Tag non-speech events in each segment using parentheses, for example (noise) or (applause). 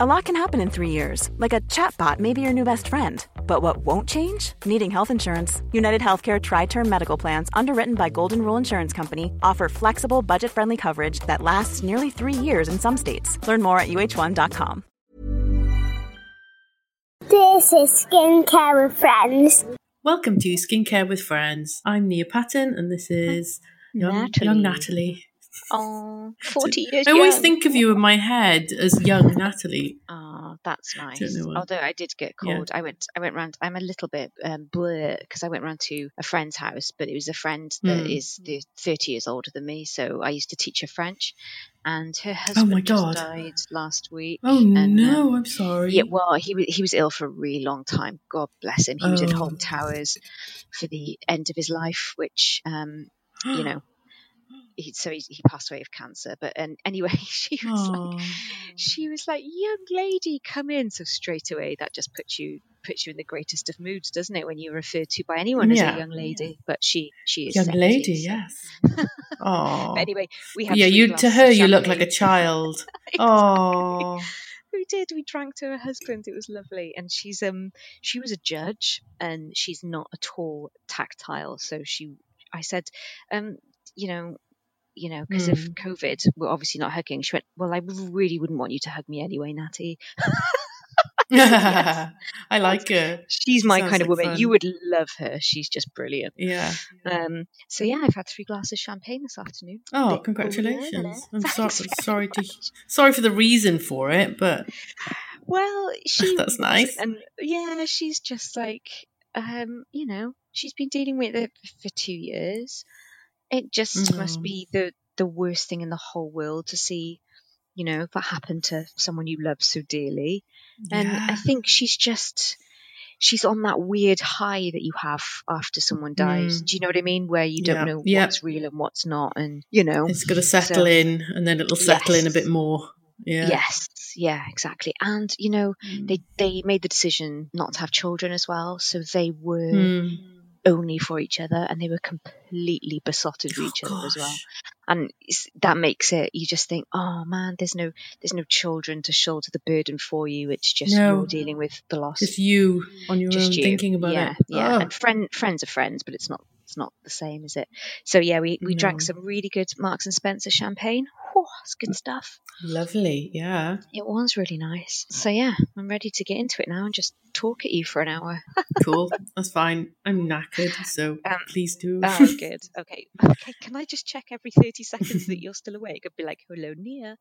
A lot can happen in three years, like a chatbot may be your new best friend. But what won't change? Needing health insurance. United Healthcare Tri Term Medical Plans, underwritten by Golden Rule Insurance Company, offer flexible, budget friendly coverage that lasts nearly three years in some states. Learn more at uh1.com. This is Skincare with Friends. Welcome to Skincare with Friends. I'm Nia Patton, and this is young Natalie. young Natalie. Oh, 40 years I always young. think of you in my head as young Natalie. Oh, that's nice. Don't know why. Although I did get Yeah. cold. I went I went round I'm a little bit um because I went round to a friend's house, but it was a friend that Hmm. is the 30 years older than me, so I used to teach her French and her husband Oh my just God. died last week. Oh and, no, um, I'm sorry. yeah, well, he was he was ill for a really long time. God bless him. He was in Oh. Holme Towers for the end of his life, which um, you know, he, so he, he passed away of cancer. But and anyway, (laughs) she was like, Oh. she was like, "Young lady, come in." So straight away, that just puts you puts you in the greatest of moods, doesn't it, when you're referred to by anyone as a young lady? But she she is young 70, lady, so- yes. Oh, (laughs) But anyway, we had yeah. You to her, you look like a (laughs) child. Oh, we did. We drank to her husband. It was lovely. And she's um she was a judge and she's not at all tactile. So she I said, um, you know, you know, because of Hmm. COVID, we're obviously not hugging. She went, Well, I really wouldn't want you to hug me anyway, Natty. (laughs) I like her. She's my Sounds kind of like woman. fun. You would love her. She's just brilliant. Yeah. Um, so yeah, I've had three glasses of champagne this afternoon. Oh, Bit congratulations! I'm (laughs) so, sorry to sorry for the reason for it, but Well, (laughs) she That's nice. and yeah, she's just like um, you know, she's been dealing with it for two years. It just must Mm. be the the worst thing in the whole world to see, you know, that happen to someone you love so dearly. And I think she's just she's on that weird high that you have after someone dies. Mm. Do you know what I mean? Where you don't Yeah. know Yeah. what's real and what's not, and you know, it's got to settle So- in, and then it'll settle in a bit more. Yeah. yes, yeah, exactly. And you know, Mm. they they made the decision not to have children as well, so they were Mm. Only for each other, and they were completely besotted with Oh, each other as well. Oh, and it's, that makes it. You just think, oh man, there's no there's no children to shoulder the burden for you. It's just No. you're dealing with the loss. Just you on your just own you. thinking about yeah, it. Yeah, Oh. and friend friends are friends, but it's not it's not the same, is it? So yeah, we we drank some really good Marks and Spencer champagne. Whew, it's good stuff. Lovely. Yeah. It was really nice. So yeah, I'm ready to get into it now and just talk at you for an hour. (laughs) Cool. That's fine. I'm knackered, so Um, please do. Oh, (laughs) good. Okay. Okay. Can I just check every 30 seconds that (laughs) you're still awake? I'd be like, hello, Nia.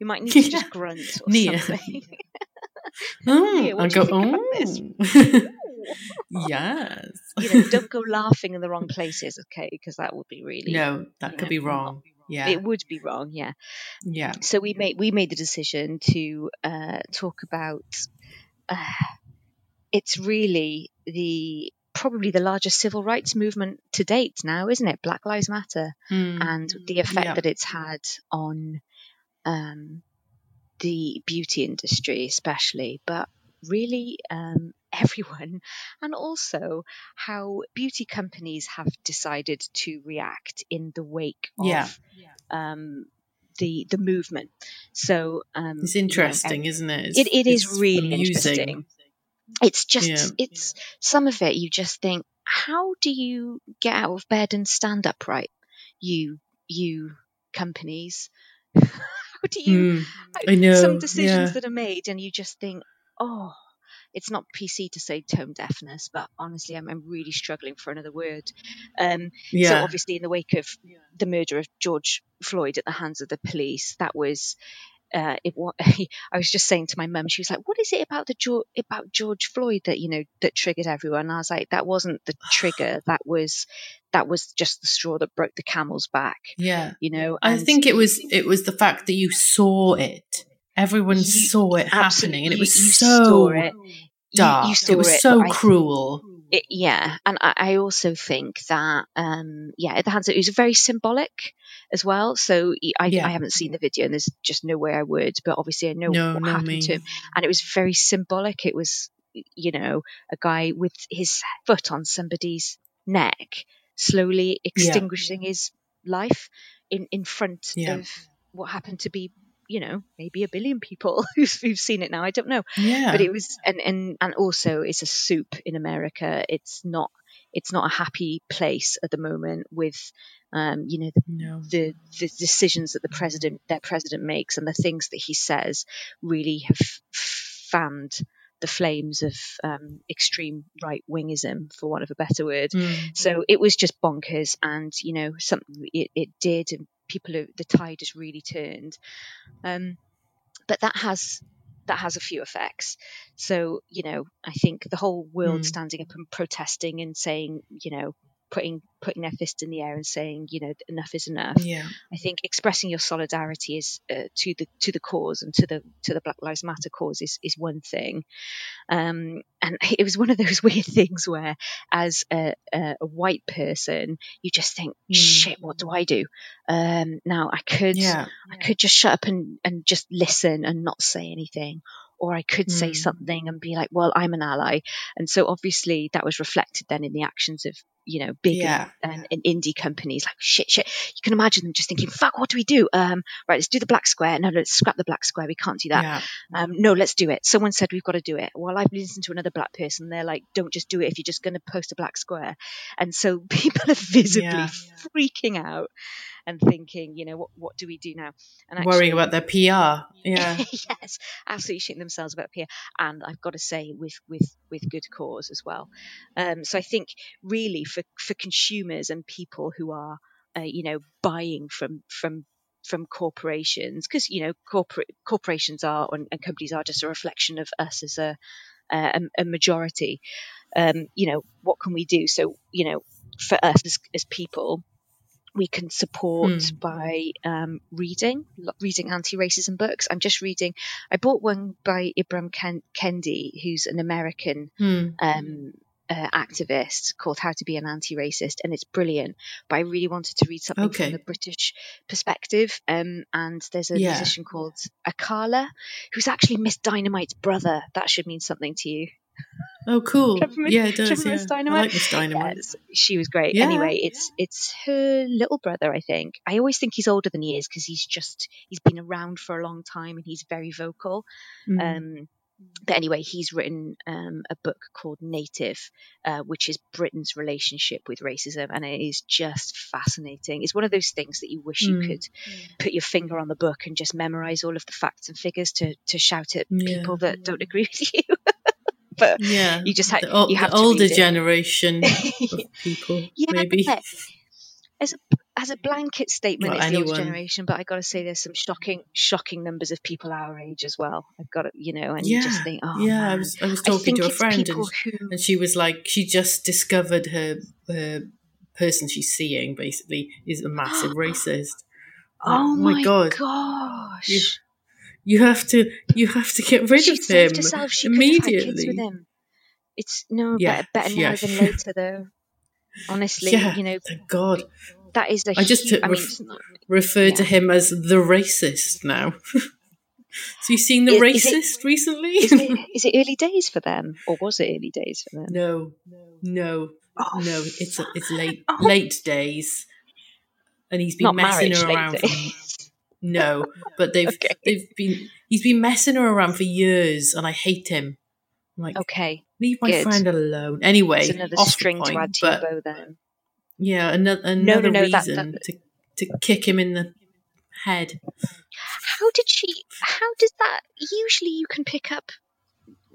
You might need to just grunt or Nia. something. (laughs) oh, I do you go. think about this? Oh. (laughs) yes. you know, (laughs) don't go laughing in the wrong places, okay? Because that would be really. no, that could know, be wrong. Yeah. It would be wrong, yeah. yeah. So we made we made the decision to uh, talk about. Uh, it's really the probably the largest civil rights movement to date now, isn't it? Black Lives Matter. Mm. and the effect Yeah. that it's had on um, the beauty industry, especially, but really um, (laughs) everyone, and also how beauty companies have decided to react in the wake of Yeah. um, the the movement. So um, It's you know, interesting, isn't it? It's, it, it is really amusing. interesting. It's just, Yeah. it's some of it. You just think, how do you get out of bed and stand upright? You, you companies. (laughs) do you? Mm, I know, some decisions yeah. that are made, and you just think, oh, it's not PC to say tone deafness, but honestly, I'm, I'm really struggling for another word. Um, so obviously, in the wake of the murder of George Floyd at the hands of the police, that was. Uh, it (laughs) I was just saying to my mum, she was like, "What is it about the George, about George Floyd that you know that triggered everyone?" And I was like, "That wasn't the (sighs) trigger. That was that was just the straw that broke the camel's back." yeah. You know, I think it was it was the fact that you saw it. Everyone You- saw it happening, and it was you so it. You- you saw it was it, so cruel. It, yeah, and I, I also think that um, yeah, at the hands of, it was very symbolic as well. So I, Yeah. I haven't seen the video, and there's just no way I would, but obviously I know No, what happened me. to him, and it was very symbolic. It was you know a guy with his foot on somebody's neck, slowly extinguishing his life in in front Yeah. of what happened to be you know maybe a billion people (laughs) who've, who've seen it now. I don't know, Yeah. but it was and and and also it's a soup in America. It's not it's not a happy place at the moment with um, you know the no. the, the decisions that the president, their president makes, and the things that he says really have fanned the flames of um, extreme right wingism, for want of a better word. Mm. So it was just bonkers, and you know, something it, it did, people, are, the tide has really turned. Um, but that has that has a few effects. So you know, I think the whole world Mm. standing up and protesting and saying, you know, putting putting their fist in the air and saying, you know, enough is enough. Yeah. I think expressing your solidarity is uh, to the to the cause and to the to the Black Lives Matter cause is is one thing. Um, and (laughs) it was one of those (laughs) weird things where, as a, a, a white person, you just think, Mm. "Shit, what do I do?" Um, now I could Yeah. I could just shut up and and just listen and not say anything. Or I could say Mm. something and be like, "Well, I'm an ally," and so obviously that was reflected then in the actions of you know big Yeah. and, and indie companies like shit, shit. You can imagine them just thinking, "Fuck, what do we do?" Um, right, let's do the black square. No, let's scrap the black square. We can't do that. Yeah. Um, no, let's do it. Someone said we've got to do it. Well, I've listened to another black person. They're like, don't just do it if you're just going to post a black square. And so (laughs) people are visibly Yeah. freaking out and thinking, you know, what what do we do now? And Worrying about their PR. (laughs) Yeah. yes, absolutely shitting themselves about peer, and I've got to say with with with good cause as well. Um, so I think really for for consumers and people who are uh, you know buying from from from corporations because you know corporate corporations are and, and companies are just a reflection of us as a a, a majority. Um, you know what can we do? So you know for us as, as people we can support Hmm. by um, reading, reading anti-racism books. I'm just reading. I bought one by Ibram Ken- Kendi, who's an American Hmm. um, uh, activist called How to Be an Anti-Racist, and it's brilliant. But I really wanted to read something Okay. from the British perspective. Um, and there's a Yeah. musician called Akala, who's actually Miss Dynamite's brother. That should mean something to you. Oh, cool. Remember- Yeah, it does. Yeah. Miss I Dynamite? like Miss Dynamite. Yes, she was great. Yeah. Anyway, it's it's her little brother, I think. I always think he's older than he is because he's just he's been around for a long time and he's very vocal. Mm. Um, but anyway, he's written um, a book called Native, uh, which is Britain's relationship with racism, and it is just fascinating. It's one of those things that you wish you Mm. could put your finger on the book and just memorize all of the facts and figures to to shout at Yeah. people that don't agree (laughs) with you. (laughs) but yeah. you just ha- the, you have the older generation of (laughs) people, Yeah, maybe. a as a blanket statement, Well, it's the older generation, but I got to say, there's some shocking, shocking numbers of people our age as well. I've got to, you know, and you just think, oh yeah, I was I was talking think to a friend and, who, and she was like, she just discovered her her person she's seeing basically is a massive (gasps) racist. oh, oh my god. gosh, You- You have to you have to get rid she of him herself. She could have had kids with immediately. him. It's no Yeah, better, better yeah. now than (laughs) later, though. Honestly, Yeah, you know thank God. That is a. I just hu- took I mean, ref- it's not- Referred to him as the racist now. (laughs) so you've seen the Is- is it- racist recently? is it, (laughs) is it early days for them, or was it early days for them? no, no, Oh, no. It's it's late Oh. late days, and he's been not messing marriage her around. For, no, but they've (laughs) Okay. they've been he's been messing her around for years, and I hate him. I'm like, Okay, leave my good. friend alone. Anyway, it's another string to add to your bow. Then yeah, another no, another no, reason that- to to kick him in the head. how did she? How does that? Usually, you can pick up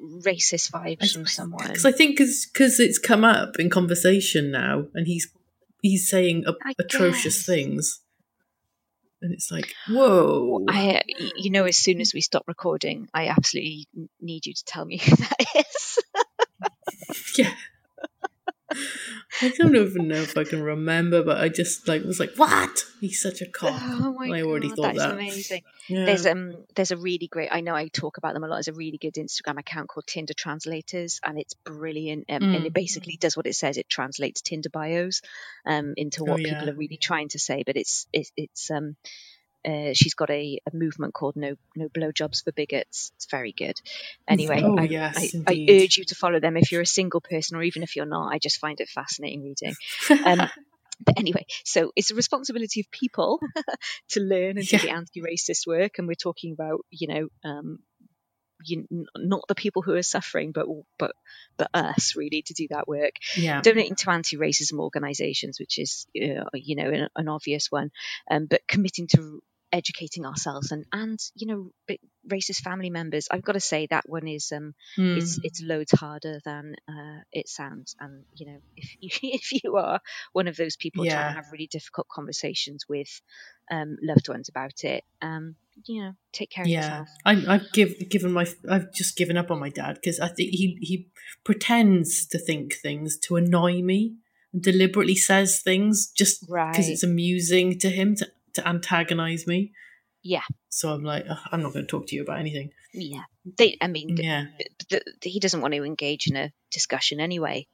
racist vibes from someone. Because I think because it's come up in conversation now, and he's he's saying a- atrocious guess. things, and it's like, whoa, I, you know, as soon as we stop recording, I absolutely need you to tell me (laughs) who that is. yeah. I don't even know if I can remember, but I just like was like, what? He's such a cock. (laughs) oh my I already god, thought that. amazing. Yeah. There's um, there's a really great. I know I talk about them a lot. There's a really good Instagram account called Tinder Translators, and it's brilliant. Um, And Mm. it basically does what it says. It translates Tinder bios um into what Oh, yeah. people are really trying to say. But it's it's it's um. Uh, she's got a, a movement called No No Blowjobs for Bigots. It's very good. Anyway, Oh, I, yes, I, I urge you to follow them if you're a single person or even if you're not. I just find it fascinating reading. Um, (laughs) but anyway, so it's a responsibility of people (laughs) to learn and to do Yeah. the anti-racist work, and we're talking about, you know, um, you, not the people who are suffering, but but but us really to do that work Yeah. donating to anti-racism organisations, which is uh, you know an, an obvious one, um, but committing to educating ourselves and and you know racist family members. I've got to say that one is um Mm. it's it's loads harder than uh, it sounds. And you know if (laughs) you if you are one of those people trying to have really difficult conversations with um, loved ones about it, um, you know take care of yeah, yourself. I, I've give, given my, I've just given up on my dad because I think he he pretends to think things to annoy me and deliberately says things just because Right. it's amusing to him to, to antagonize me. Yeah. So I'm like, "Ugh, I'm not going to talk to you about anything. Yeah, they. I mean, Yeah. he doesn't want to engage in a discussion anyway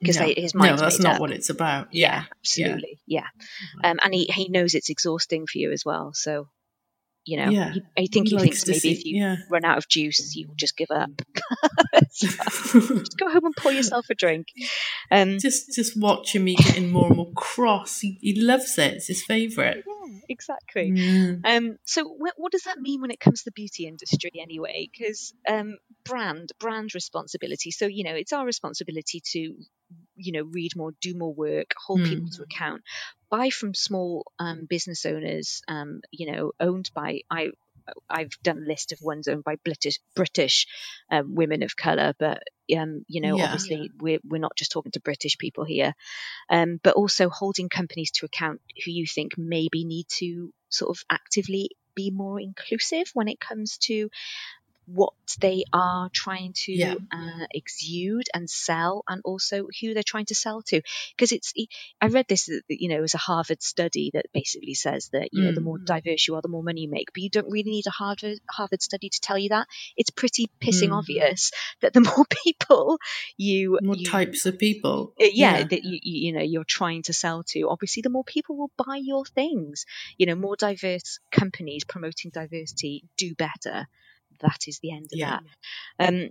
because no, his mind. no, that's not up. what it's about. yeah, Yeah. absolutely yeah, um, and he, he knows it's exhausting for you as well so you know Yeah. he, i think He he, thinks maybe see- if you yeah. run out of juice you'll just give up So, (laughs) (laughs) just go home and pour yourself a drink um, just just watching me getting more and more cross. He, he loves it. It's his favourite. yeah exactly Mm. Um, so wh- what does that mean when it comes to the beauty industry anyway? Because um, brand, brand responsibility. So you know, it's our responsibility to, you know, read more, do more work, hold Mm. people to account, buy from small um, business owners. Um, you know, owned by I. I've done a list of ones owned by British British um, women of color, but um, you know, Yeah. obviously we're we're not just talking to British people here, um, but also holding companies to account who you think maybe need to sort of actively be more inclusive when it comes to what they are trying to Yeah. uh, exude and sell, and also who they're trying to sell to. Because it's, I read this, uh, you know, as a Harvard study that basically says that you know the Mm. more diverse you are, the more money you make. But you don't really need a Harvard Harvard study to tell you that. It's pretty pissing Mm. obvious (laughs) that the more (laughs) people you More you, types of people. uh, yeah, that you, you you know you're trying to sell to obviously the more people will buy your things you know more diverse companies promoting diversity do better that is the end of Yeah. that um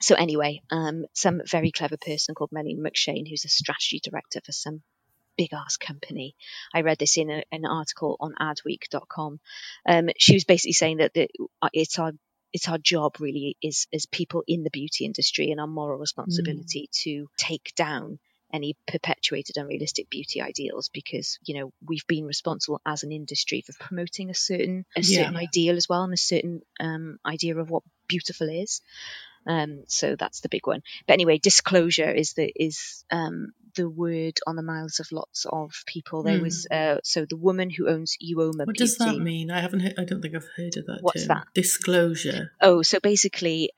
so anyway um some very clever person called Melanie McShane who's a strategy director for some big ass company. I read this in a, an article on adweek.com um she was basically saying that the, uh, it's our it's our job really is as people in the beauty industry and our moral responsibility to take down any perpetuated unrealistic beauty ideals because you know we've been responsible as an industry for promoting a certain a Yeah. certain ideal as well and a certain um, idea of what beautiful is um, so that's the big one but anyway disclosure is the is um, the word on the mouths of lots of people there Hmm. was uh, so the woman who owns Uoma What Beauty does that mean? I haven't. Heard, I don't think I've heard of that. What's term. that? Disclosure. Oh, so basically,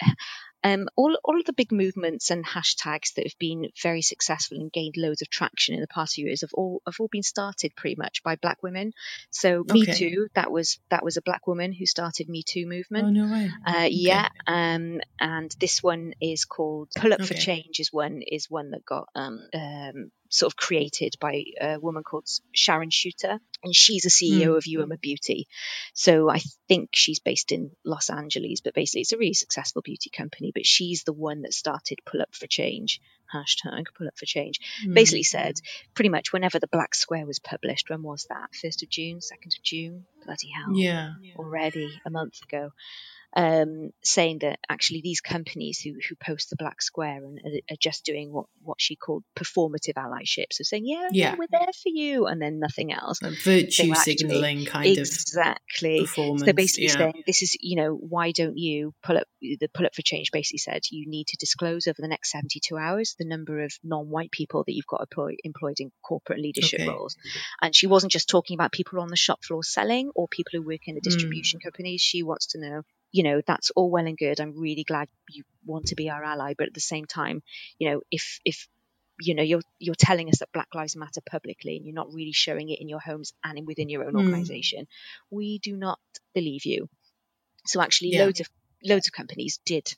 um, all all of the big movements and hashtags that have been very successful and gained loads of traction in the past few years have all have all been started pretty much by black women. So Me Too, that was that was a black woman who started Me Too movement. Oh no way. Uh, yeah, um, and this one is called Pull Up for Change. is one is one that got um, um, sort of created by a woman called Sharon Chuter, and she's a CEO Hmm. of Uoma Beauty. So I think she's based in Los Angeles, but basically it's a really successful beauty company. But she's the one that started Pull Up for Change hashtag Pull Up for Change. Hmm. Basically said pretty much whenever the Black Square was published. When was that? First of June, second of June. Bloody hell Yeah. already a month ago, um, saying that actually these companies who, who post the black square and are, are just doing what, what she called performative allyship. So saying, yeah, yeah, Yeah. we're there for you, and then nothing else. Like virtue signaling kind of exactly. of performance. So basically yeah. saying this is, you know, why don't you pull up the pull up for change basically said you need to disclose over the next 72 hours the number of non-white people that you've got employ, employed in corporate leadership Okay. roles. And she wasn't just talking about people on the shop floor selling or people who work in Hmm. the distribution companies. She wants to know, you know, that's all well and good. I'm really glad you want to be our ally, but at the same time, you know, if if you know you're you're telling us that Black Lives Matter publicly and you're not really showing it in your homes and in, within your own Hmm. organization, we do not believe you. So actually, Yeah. loads of loads of companies did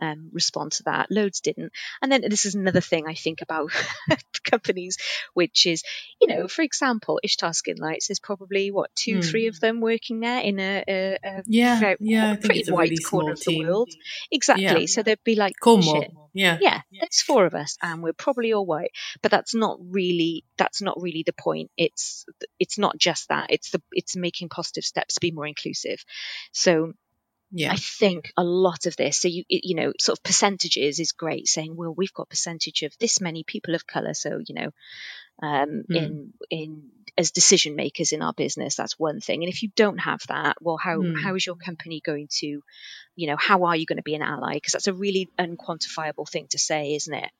um, respond to that. Loads didn't. And then this is another thing I think about (laughs) companies, which is, you know, for example, Ishtar Skin Lights, there's probably what two, mm. three of them working there in a, a, a yeah, very, yeah, pretty white really corner of the world. Exactly. Yeah. So there'd be like Cornwall. Shit. Yeah. Yeah. There's four of us and we're probably all white. But that's not really that's not really the point. It's it's not just that. It's the it's making positive steps to be more inclusive. So yeah. I think a lot of this, so you you know, sort of percentages is great. Saying, well, we've got percentage of this many people of color, so you know, um, mm. in in as decision makers in our business, that's one thing. And if you don't have that, well, how mm. how is your company going to, you know, how are you going to be an ally? Because that's a really unquantifiable thing to say, isn't it?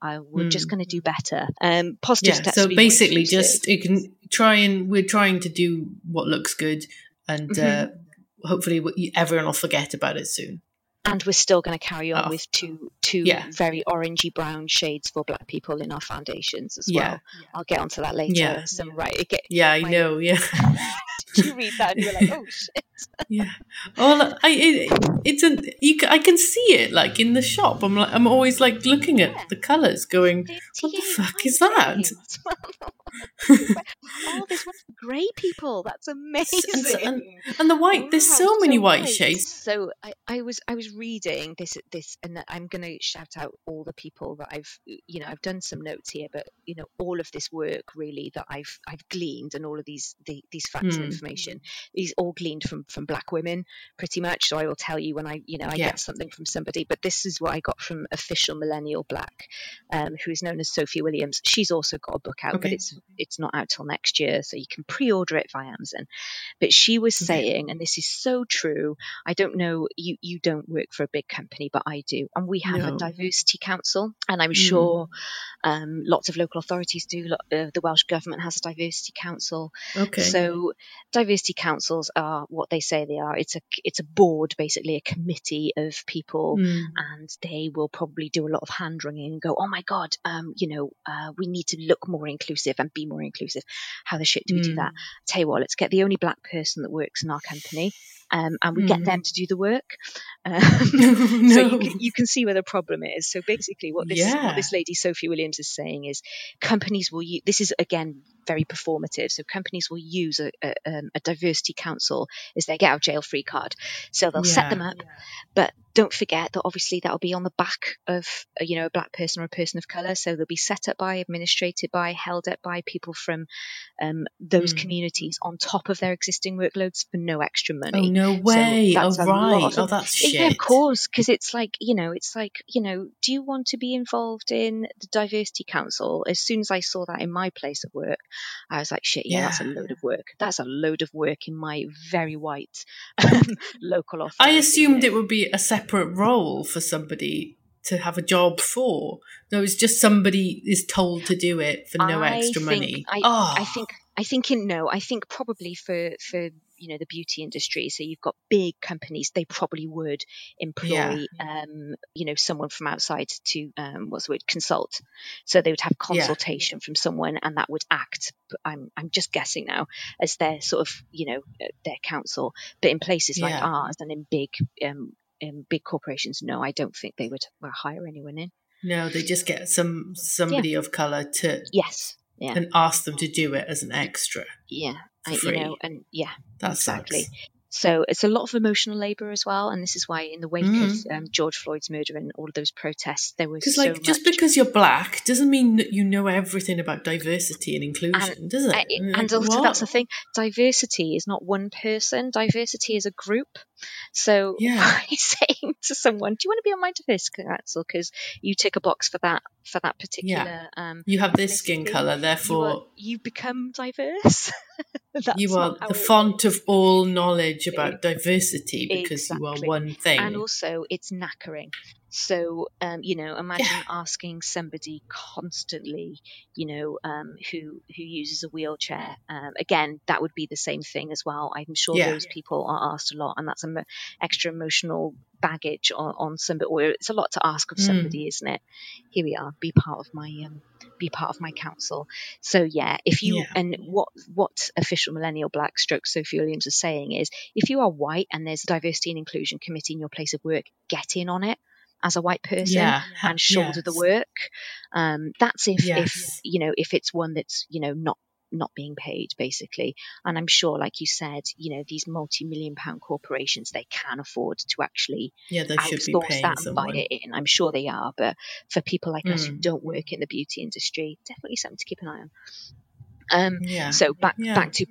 Uh, we're mm. just going to do better. Um, positive yeah, So basically, just you can try and we're trying to do what looks good and. Mm-hmm. Uh, hopefully everyone will forget about it soon. And we're still going to carry on oh. with two two yeah. very orangey brown shades for black people in our foundations as well. I'll get onto that later. Yeah. Some right. Get, yeah, I my, know. Yeah. did (laughs) you read that and you're like, oh shit? (laughs) yeah. Well, I it, it's an you. I can see it like in the shop. I'm like I'm always like looking at the colours, going, what the fuck is that? (laughs) oh, there's one for grey people. That's amazing. And, and, the white. Wow, there's so many so white shades. So I, I was I was reading this this, and I'm going to shout out all the people that I've you know I've done some notes here, but you know all of this work really that I've I've gleaned and all of these the, these facts mm. and hmm. information these all gleaned from from black women pretty much. So I will tell you when I you know I yeah. get something from somebody, but this is what I got from official millennial black, um, who is known as Sophie Williams. She's also got a book out, okay. but it's it's not out till next year, so you can pre-order it via Amazon. But she was saying, and this is so true. I don't know you you don't work for a big company, but I do, and we have no. a diversity council, and I'm mm. sure um, lots of local authorities do. Uh, the Welsh government has a diversity council. Okay. So diversity councils are what they say they are. It's a it's a board, basically a committee of people, mm. and they will probably do a lot of hand wringing and go, "Oh my God, um, you know, uh, we need to look more inclusive and be more inclusive. How the shit do we mm. do that? I tell you what, let's get the only black person that works in our company um, and we mm. get them to do the work. (laughs) Um, no. (laughs) So you can, you can, see where the problem is. So basically, what this yeah. what this lady Sophie Williams is saying is companies will use this is again very performative. So companies will use a, a, um, a diversity council as their get out jail free card. So they'll yeah. set them up, but don't forget that obviously that'll be on the back of a, you know a black person or a person of color. So they'll be set up by, administrated by, held up by people from um, those mm. communities on top of their existing workloads for no extra money. Oh no way! So oh right! oh that's shit. Yeah, of course, because it's like you know, it's like you know, do you want to be involved in the diversity council? As soon as I saw that in my place of work, I was like, shit, yeah, yeah. that's a load of work. That's a load of work in my very white (laughs) local office. I assumed it would be a separate role for somebody to have a job for. No, it's just somebody is told to do it for no I extra think, money. I, oh. I think I think in no, I think probably for for you know the beauty industry so you've got big companies they probably would employ yeah. um, you know someone from outside to um, what's the word consult so they would have consultation yeah. from someone and that would act I'm I'm just guessing now as their sort of you know uh, their council but in places yeah. like ours and in big um, in big corporations no I don't think they would hire anyone in no they just get some somebody of color to yes yeah. and ask them to do it as an extra. Yeah, I, you know, and yeah, that exactly. Sucks. So it's a lot of emotional labour as well, and this is why in the wake mm. of um, George Floyd's murder and all of those protests, there was because so like much... just because you're black doesn't mean that you know everything about diversity and inclusion, and, does it? I, and also what? that's the thing: diversity is not one person; diversity is a group. So yeah. (laughs) saying to someone, "Do you want to be on my diversity council because you tick a box for that for that particular?" Yeah. Um, you have this skin color, therefore you, you become diverse. (laughs) you are the font of all knowledge about diversity because exactly. you are one thing. And also, it's knackering. So, um, you know, imagine asking somebody constantly, you know, um, who who uses a wheelchair. Um, again, that would be the same thing as well. I'm sure yeah. those people are asked a lot, and that's an extra emotional baggage on, on somebody. Or it's a lot to ask of hmm. somebody, mm. isn't it? Here we are. Be part of my um, be part of my council. So yeah, if you yeah. and what what official millennial black stroke Sophie Williams is saying is, if you are white and there's a diversity and inclusion committee in your place of work, get in on it as a white person Yeah. and shoulder the work. Um, that's if, if you know if it's one that's you know not not being paid basically. And I'm sure, like you said, you know these multi-million pound corporations they can afford to actually Yeah, they should be paying that and buy it in. I'm sure they are, but for people like us who Mm. don't work in the beauty industry, definitely something to keep an eye on. Um, Yeah. so back Yeah. back to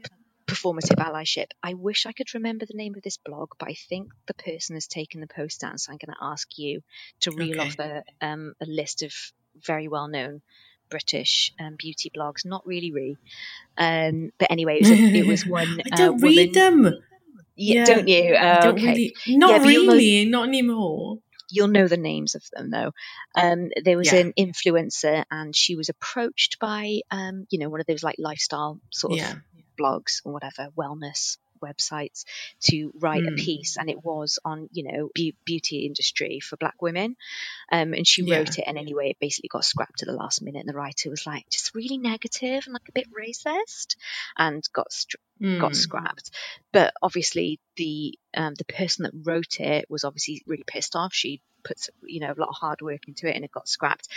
performative allyship. I wish I could remember the name of this blog, but I think the person has taken the post down, so I'm going to ask you to reel Okay. off a um, a list of very well known British um, beauty blogs. Not really, re. Um, but anyway, it was, a, it was (laughs) one. I don't uh, read them. Yeah, Yeah, don't you? Uh, don't okay. really. Not Yeah, you'll know- Not anymore. you'll know the names of them though. Um, there was Yeah. an influencer, and she was approached by, um, you know, one of those like lifestyle sort of. Blogs or whatever, wellness websites, to write a Mm. piece, and it was on, you know, be- beauty industry for Black women. Um, and she Yeah. wrote it, and anyway, it basically got scrapped at the last minute. And the writer was like, just really negative and like a bit racist, and got str- got Mm. scrapped. But obviously, the um, the person that wrote it was obviously really pissed off. She put you know a lot of hard work into it, and it got scrapped.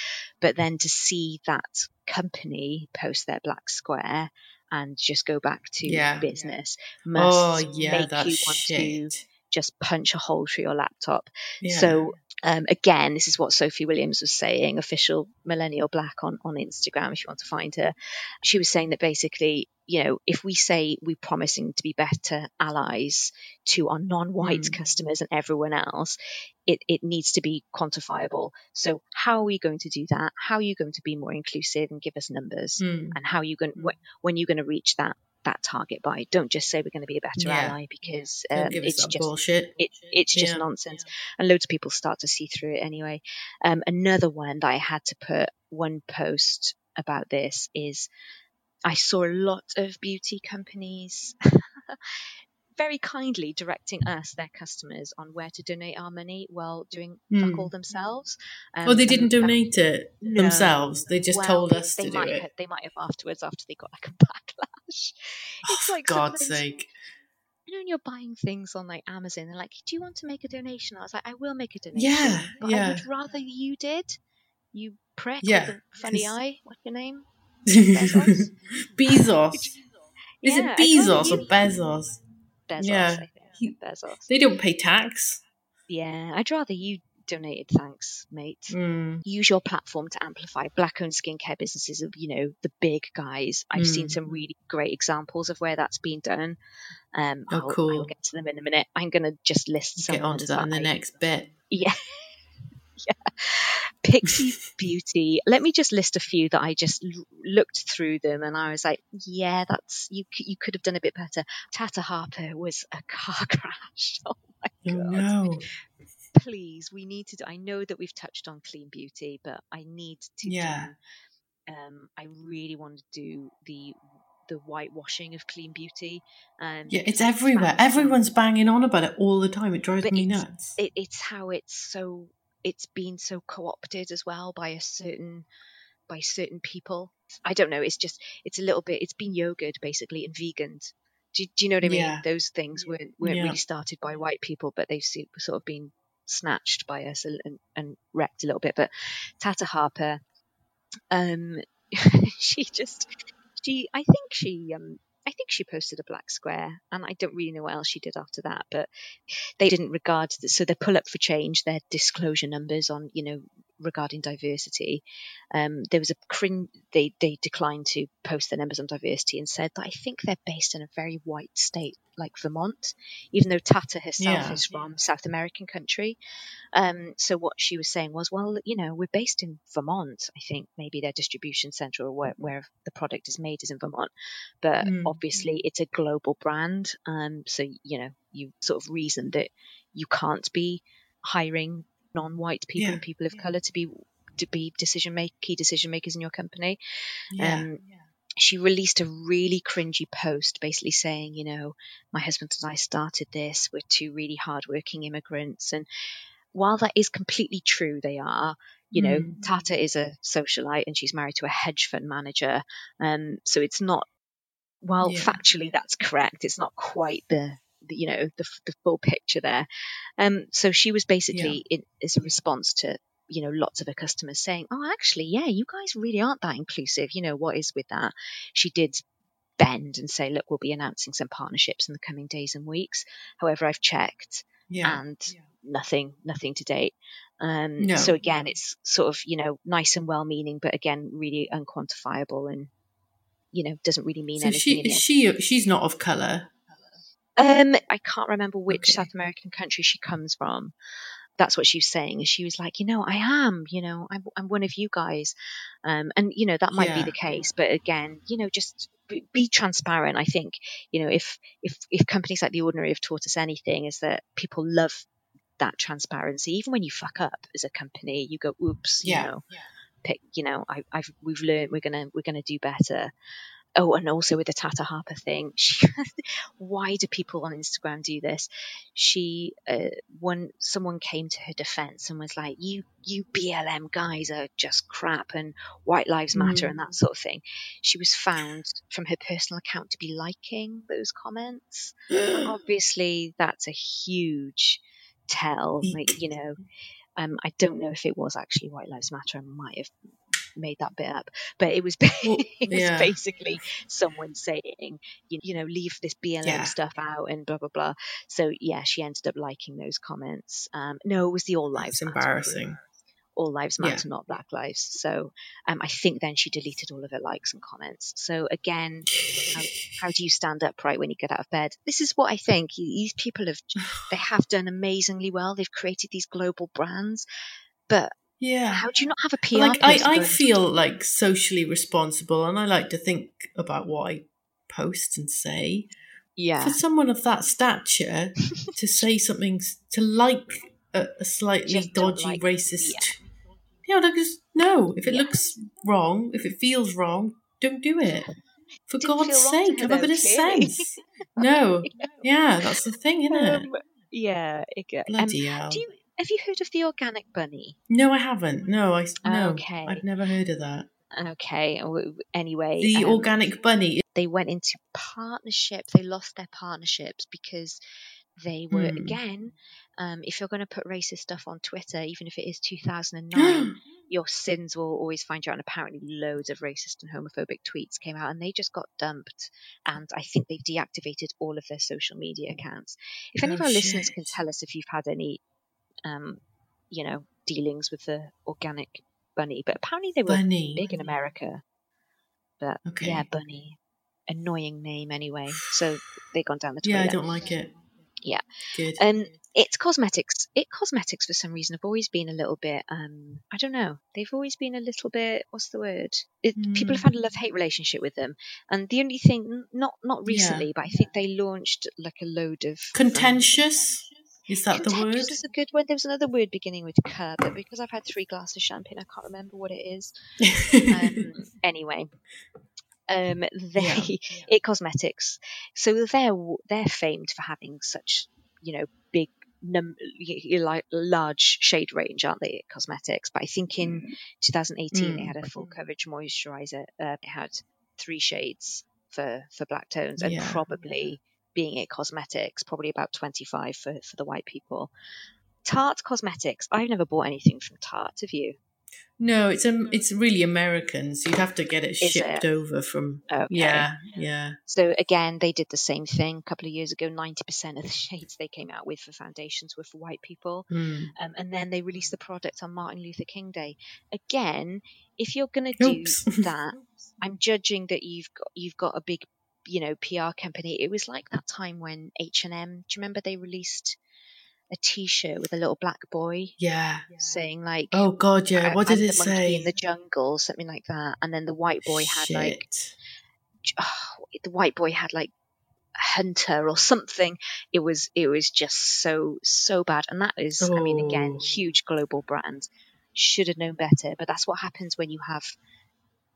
But then to see that company post their black square and just go back to Yeah. business Oh must yeah, make you want to shit. Just punch a hole through your laptop. Yeah. So um, again, this is what Sophie Williams was saying, official millennial black on, on Instagram, if you want to find her. She was saying that basically, you know, if we say we're promising to be better allies to our non-white Mm. customers and everyone else, it, it needs to be quantifiable. So how are we going to do that? How are you going to be more inclusive and give us numbers? Mm. And how are you going, wh- when you're going to reach that that target by? Don't just say we're going to be a better Yeah. ally because um, it's just bullshit. it, it's just Yeah. nonsense. And loads of people start to see through it anyway. Um, another one that I had to put one post about this is I saw a lot of beauty companies (laughs) very kindly directing us, their customers, on where to donate our money while doing fuck Hmm. all themselves. Um, oh, they didn't that- donate it No. themselves. They just well, told us they to do might it. Have, they might have afterwards, after they got like a backlash. Oh, (sighs) It's like God's sake. you know, when you're buying things on like Amazon, they're like, "Do you want to make a donation?" I was like, "I will make a donation." Yeah, but I would rather you did. You prick Yeah, with a funny eye. What's your name? (laughs) Bezos. Bezos. (laughs) Is Yeah, it Bezos or Bezos? Bezos. Yeah, he- Bezos. They don't pay tax. Yeah, I'd rather you donated. Thanks, mate. Mm. Use your platform to amplify black-owned skincare businesses of you know the big guys. I've seen Mm. some really great examples of where that's been done. Um, Oh, I'll, I'll get to them in a minute. I'm going to just list some Get onto that in the next bit. (laughs) Yeah. (laughs) yeah. Pixi Beauty. Let me just list a few that I just l- looked through them and I was like, yeah, that's you. c- You could have done a bit better. Tata Harper was a car (laughs) crash. Oh my Oh god! no. Please, we need to. Do, I know that we've touched on clean beauty, but I need to. Yeah. Do, um, I really want to do the the whitewashing of clean beauty. Um, Yeah, it's everywhere. Everyone's banging on about it all the time. It drives me nuts. it, it's how it's so it's been so co-opted as well by a certain by certain people i don't know it's just it's a little bit it's been yogurt basically and vegans do, you- do you know what i mean Yeah. those things weren't weren't Yeah. really started by white people but they've sort of been snatched by us and, and, and wrecked a little bit but tata harper um (laughs) she just she i think she um think she posted a black square, and I don't really know what else she did after that. But they didn't regard so their pull up for change, their disclosure numbers on you know regarding diversity. Um, there was a crin they they declined to post their numbers on diversity and said that I think they're based in a very white state like Vermont, even though Tata herself Yeah. is from South American country. Um, so what she was saying was, well, you know, we're based in Vermont. I think maybe their distribution center or where, where the product is made is in Vermont, but Mm. obviously it's a global brand. Um, so you know, you sort of reason that you can't be hiring non-white people Yeah. and people of color to be to be decision make key decision makers in your company. Yeah. Um, she released a really cringy post basically saying, you know, my husband and I started this. We're two really hardworking immigrants. And while that is completely true, they are, you know, Mm. Tata is a socialite and she's married to a hedge fund manager. Um, so it's not, while Yeah. factually that's correct, it's not quite the, you know the, the full picture there. Um, so she was basically in, as a response to you know lots of her customers saying, "Oh, actually, yeah, you guys really aren't that inclusive. You know what is with that?" She did bend and say, "Look, we'll be announcing some partnerships in the coming days and weeks." However, I've checked Yeah. and nothing, nothing to date. Um, No. So again, it's sort of you know nice and well-meaning, but again, really unquantifiable and you know doesn't really mean So anything. she in the is end. she she's not of color. Um, I can't remember which Okay. South American country she comes from. That's what she was saying. She was like, you know, I am, you know, I'm, I'm one of you guys. Um, and, you know, that might be the case. But again, you know, just be, be transparent. I think, you know, if, if, if companies like The Ordinary have taught us anything is that people love that transparency. Even when you fuck up as a company, you go, oops, Yeah. you know, pick, you know, I, I've, we've learned we're to, we're going to do better. Oh, and also with the Tata Harper thing, (laughs) she, why do people on Instagram do this? She, uh, one, someone came to her defense and was like, you, you BLM guys are just crap and white lives matter Mm. and that sort of thing. She was found from her personal account to be liking those comments. (gasps) Obviously, that's a huge tell. Like, you know, um, I don't know if it was actually White Lives Matter. I might have made that bit up, but it was (laughs) it was yeah. basically someone saying, you, you know, leave this BLM Yeah. stuff out and blah blah blah. So yeah, she ended up liking those comments. Um, no, it was the All Lives It's Matter. group. embarrassing. All Lives Yeah. Matter, not Black Lives. So um, I think then she deleted all of her likes and comments. So again, how, how do you stand upright when you get out of bed? This is what I think. These people have (sighs) they have done amazingly well. They've created these global brands, but Yeah. how do you not have a PR? like I, I feel like socially responsible and I like to think about what I post and say. yeah, For someone of that stature (laughs) to say something to like a, a slightly Just dodgy like- racist yeah, like just no. If it Yeah. looks wrong, if it feels wrong, don't do it. For Didn't God's feel wrong to sake, have a bit of sense. (laughs) No. (laughs) Yeah, that's the thing, isn't it? Um, yeah, it, um, Bloody hell. do you have you heard of the organic bunny? No, I haven't. No, I no. Okay. I've never heard of that. Okay, anyway, The um, organic bunny. they went into partnership. They lost their partnerships because they were Hmm. again. Um, if you're going to put racist stuff on Twitter, even if it is (gasps) 2009, your sins will always find you out. And apparently, loads of racist and homophobic tweets came out, and they just got dumped. And I think they've deactivated all of their social media accounts. If any Oh, of our listeners can tell us if you've had any, um, you know, dealings with the organic bunny, but apparently they were bunny. big in America. But Okay. yeah, bunny, annoying name anyway. So they've gone down the toilet. Yeah. I don't like it. Yeah. Good. Um, it's cosmetics. It cosmetics for some reason have always been a little bit. Um, I don't know. They've always been a little bit. What's the word? It, People have Mm. had a love hate relationship with them, and the only thing, not not Yeah. recently, but I think they launched like a load of um, Contentious? Is that the word? Is a good word. There was another word beginning with "cur," but because I've had three glasses of champagne, I can't remember what it is. Um, (laughs) anyway, um, they Yeah. (laughs) it cosmetics. So they're they're famed for having such you know big num like large shade range, aren't they? Cosmetics, but I think in 2018 they Mm. had a full coverage moisturizer. Uh, it had three shades for for black tones, and Yeah. probably being it cosmetics, probably about 25 for for the white people. Tarte Cosmetics. I've never bought anything from Tarte. Have you? no, it's um, it's really American, so you'd have to get it Is shipped it? over from. Okay. Yeah, yeah. So again, they did the same thing a couple of years ago. Ninety percent of the (laughs) shades they came out with for foundations were for white people, Mm. um, and then they released the product on Martin Luther King Day. Again, if you're going to do Oops. that, (laughs) I'm judging that you've got you've got a big, you know, PR company. It was like that time when H and M. Do you remember they released a T-shirt with a little black boy Yeah. saying like, Oh God, yeah. What did it say? in the jungle, something like that. And then the white boy had like oh, the white boy had like hunter or something it was it was just so so bad and that is i mean again Oh. huge global brand should have known better but that's what happens when you have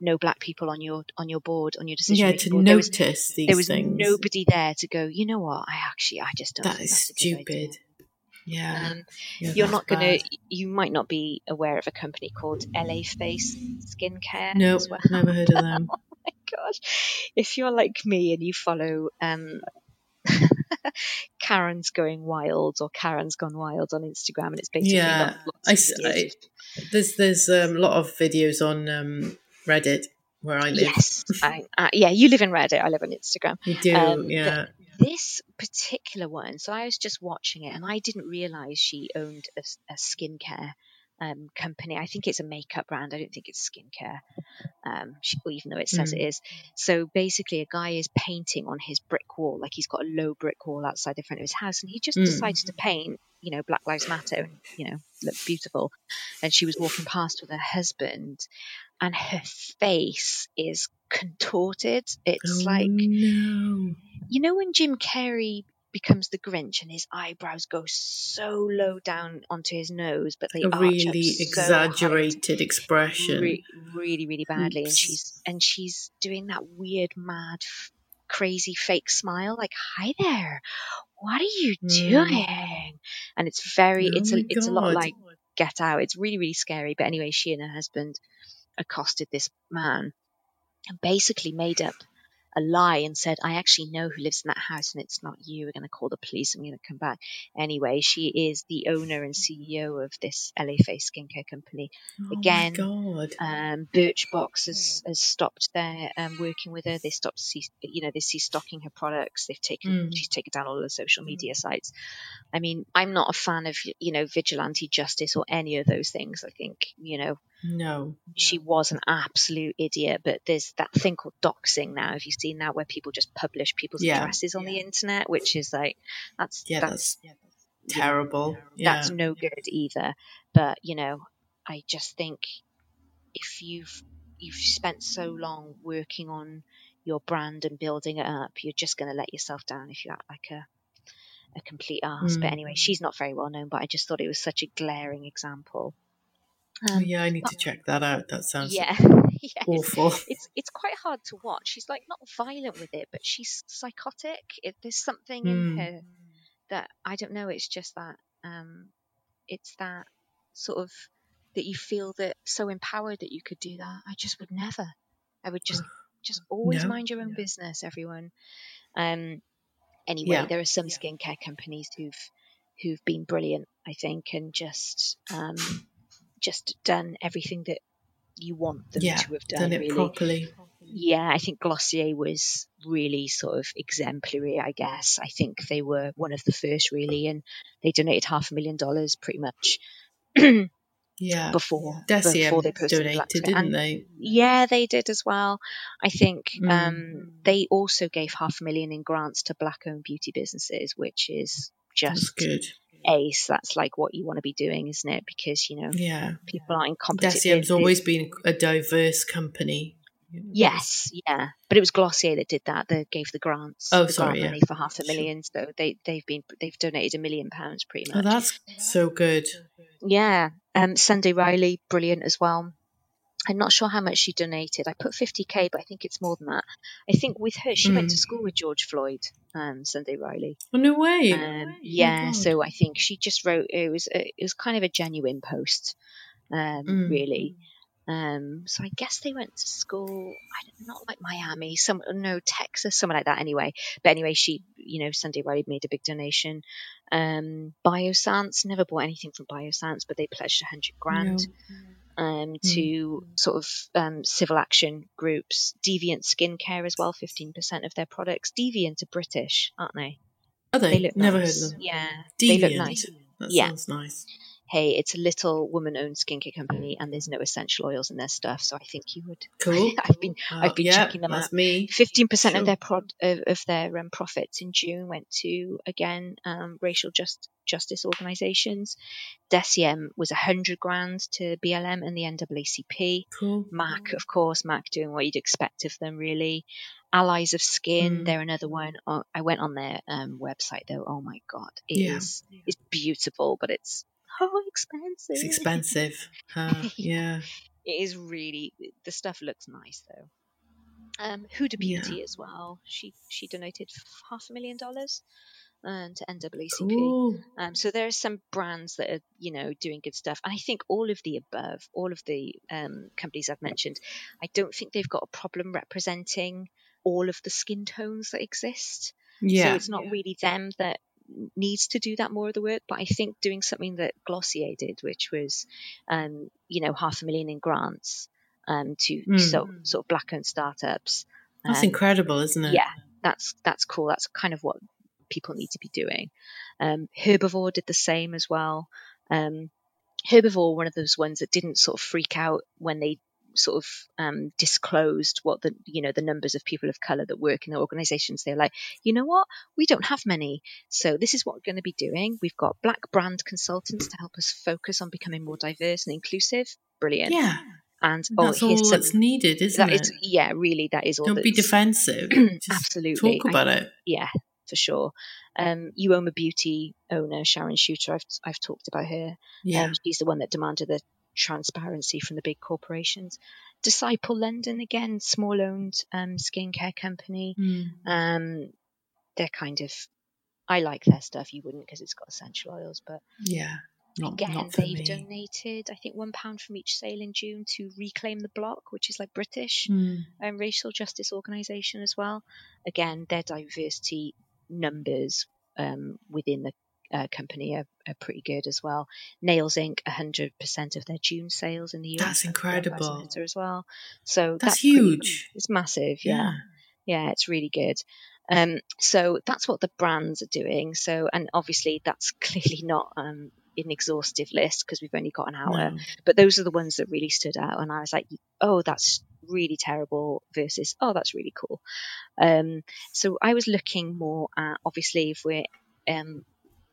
no black people on your on your board on your decision Yeah, to board. There was- notice these there was things. nobody there to go you know what i actually i just don't That is that's a good idea." stupid. Yeah. Um, yeah, you're not going to bad. you might not be aware of a company called LaFace skincare Nope, well never heard of them. (laughs) Oh my gosh, if you're like me and you follow um, (laughs) Karen's going wild or Karen's gone wild on Instagram, and it's basically Yeah, lots I, of. I- there's there's um, a lot of videos on um, Reddit where I live. yes, I, uh, yeah, you live in Reddit, I live on Instagram. You do, Um, yeah. This particular one, so I was just watching it, and I didn't realize she owned a skincare um, company. I think it's a makeup brand. I don't think it's skincare, um, even though it says Mm. it is. So basically, a guy is painting on his brick wall, like he's got a low brick wall outside the front of his house, and he just Mm. decides to paint, you know, Black Lives Matter, and you know, look beautiful. And she was walking past with her husband, and her face is contorted. It's oh, like no. you know when Jim Carrey becomes the Grinch and his eyebrows go so low down onto his nose, but they a really so exaggerated expression. re- really, really badly, and she's and she's doing that weird, mad, f- crazy fake smile, like "Hi there, what are you Mm. doing?" And it's very, Oh it's a, my it's a lot like Get Out. It's really, really scary. But anyway, she and her husband accosted this man and basically made up a lie and said, I actually know who lives in that house and it's not you. We're going to call the police and we're going to come back. Anyway, she is the owner and CEO of this LaFace skincare company. Oh again, God. Um, Birchbox has, has stopped their um, working with her. They stopped, see, you know, they see stocking her products. They've taken, Mm. she's taken down all the social media sites. I mean, I'm not a fan of, you know, vigilante justice or any of those things. I think, you know, No. she was an absolute idiot. But there's that thing called doxing now. Have you seen that where people just publish people's Yeah. addresses on the internet, which is like that's Yeah, that's that's terrible. Yeah. that's no good either. But you know, I just think if you've you've spent so long working on your brand and building it up, you're just going to let yourself down if you act like a a complete ass. But Mm. anyway, she's not very well known, but I just thought it was such a glaring example. Oh, Um, yeah, I need to check that out. That sounds yeah, (laughs) yeah, awful. it's (laughs) it's quite hard to watch. She's like not violent with it, but she's psychotic. It, there's something in Mm. her that I don't know. It's just that um, it's that sort of that you feel that so empowered that you could do that. I just would never. I would just (sighs) just always No. mind your own business, everyone. Um. Anyway, Yeah. there are some skincare companies who've who've been brilliant, I think, and just um, just done everything that you want them Yeah, to have done. Done it really, properly. yeah, I think Glossier was really sort of exemplary, I guess. I think they were one of the first, really, and they donated half a million dollars pretty much (clears throat) Yeah. before, Deciem before they posted donated, didn't And they? yeah, they did as well. I think Mm. um, they also gave half a million in grants to black owned beauty businesses, which is That's just good. Ace. That's like what you want to be doing, isn't it? Because, you know, Yeah. people aren't competitive. Deciem's always been a diverse company. Yes, yeah, but it was Glossier that did that. That gave the grants. Oh, the sorry, grant yeah. money for half a Sure. million. So they they've been they've donated a million pounds pretty much Oh, much. that's so good. yeah, um, Sunday Riley, brilliant as well. I'm not sure how much she donated. I put 50k, but I think it's more than that. I think with her, she went to Mm. school with George Floyd, um, Sunday Riley. Oh, no way. Um, yeah, God. so I think she just wrote. It was a, it was kind of a genuine post, um, Mm. really. Um, so I guess they went to school. I don't not like Miami, some no Texas, somewhere like that. Anyway, but anyway, she you know Sunday Riley made a big donation. Um, Biossance never bought anything from Biossance, but they pledged a hundred grand um, to sort of um, civil action groups. Deviant Skincare as well, fifteen percent of their products. Deviant are British, aren't they? Are they? They look Never nice. heard of them. Yeah, Deviant. they look nice. That Yeah. sounds nice. Hey, it's a little woman-owned skincare company, and there's no essential oils in their stuff, so I think you would. (laughs) Cool. I've been Uh, I've been yeah, checking them out. me. Fifteen percent Sure. of their prod of, of their um, profits in June went to again um, racial just justice organisations. Deciem was a hundred grand to BLM and the NAACP. Cool. Mac, of course, Mac doing what you'd expect of them, really. Allies of Skin, Mm. they're another one. Oh, I went on their um, website though. Oh my god, it is Yeah. it's beautiful, but it's so expensive. It's expensive. Uh, (laughs) yeah. It is really the stuff looks nice though. Um, Huda Yeah. Beauty as well. She she donated half a million dollars um, to NAACP. Cool. Um, so there are some brands that are, you know, doing good stuff. And I think all of the above, all of the um, companies I've mentioned, I don't think they've got a problem representing all of the skin tones that exist. Yeah. So it's not really them that needs to do that more of the work. But I think doing something that Glossier did, which was, um, you know, half a million in grants um, to Mm. so, sort of black owned startups. That's um, incredible, isn't it? yeah, that's that's cool. That's kind of what people need to be doing. Um, Herbivore did the same as well. Um, Herbivore, one of those ones that didn't sort of freak out when they sort of um, disclosed what the you know the numbers of people of color that work in the organizations. They're like, you know what, we don't have many, so this is what we're going to be doing. We've got black brand consultants to help us focus on becoming more diverse and inclusive. Brilliant. Yeah. And oh, That's all some, that's needed, isn't that it? is yeah, really, that is all. Don't be defensive. (clears throat) Absolutely. Talk I- about it. yeah, for sure. Um, a Beauty owner Sharon Chuter, I've I've talked about her. Yeah. Um, she's the one that demanded the transparency from the big corporations. Disciple London again, small owned um, skincare company. Mm. Um, they're kind of, I like their stuff. You wouldn't because it's got essential oils, but Yeah. Not, again, not for they've me. donated I think one pound from each sale in June to Reclaim the Block, which is like British Mm. um, racial justice organisation as well. Again, their diversity numbers um, within the uh, company are, are pretty good as well. Nails Inc. 100% of their June sales in the US. That's incredible. as well. So That's pretty- huge. it's massive. Yeah. Yeah. Yeah, it's really good. Um, so that's what the brands are doing. So, and obviously that's (laughs) clearly not um, an exhaustive list because we've only got an hour No. but those are the ones that really stood out and i was like oh that's really terrible versus oh that's really cool um, so i was looking more at obviously if we're um,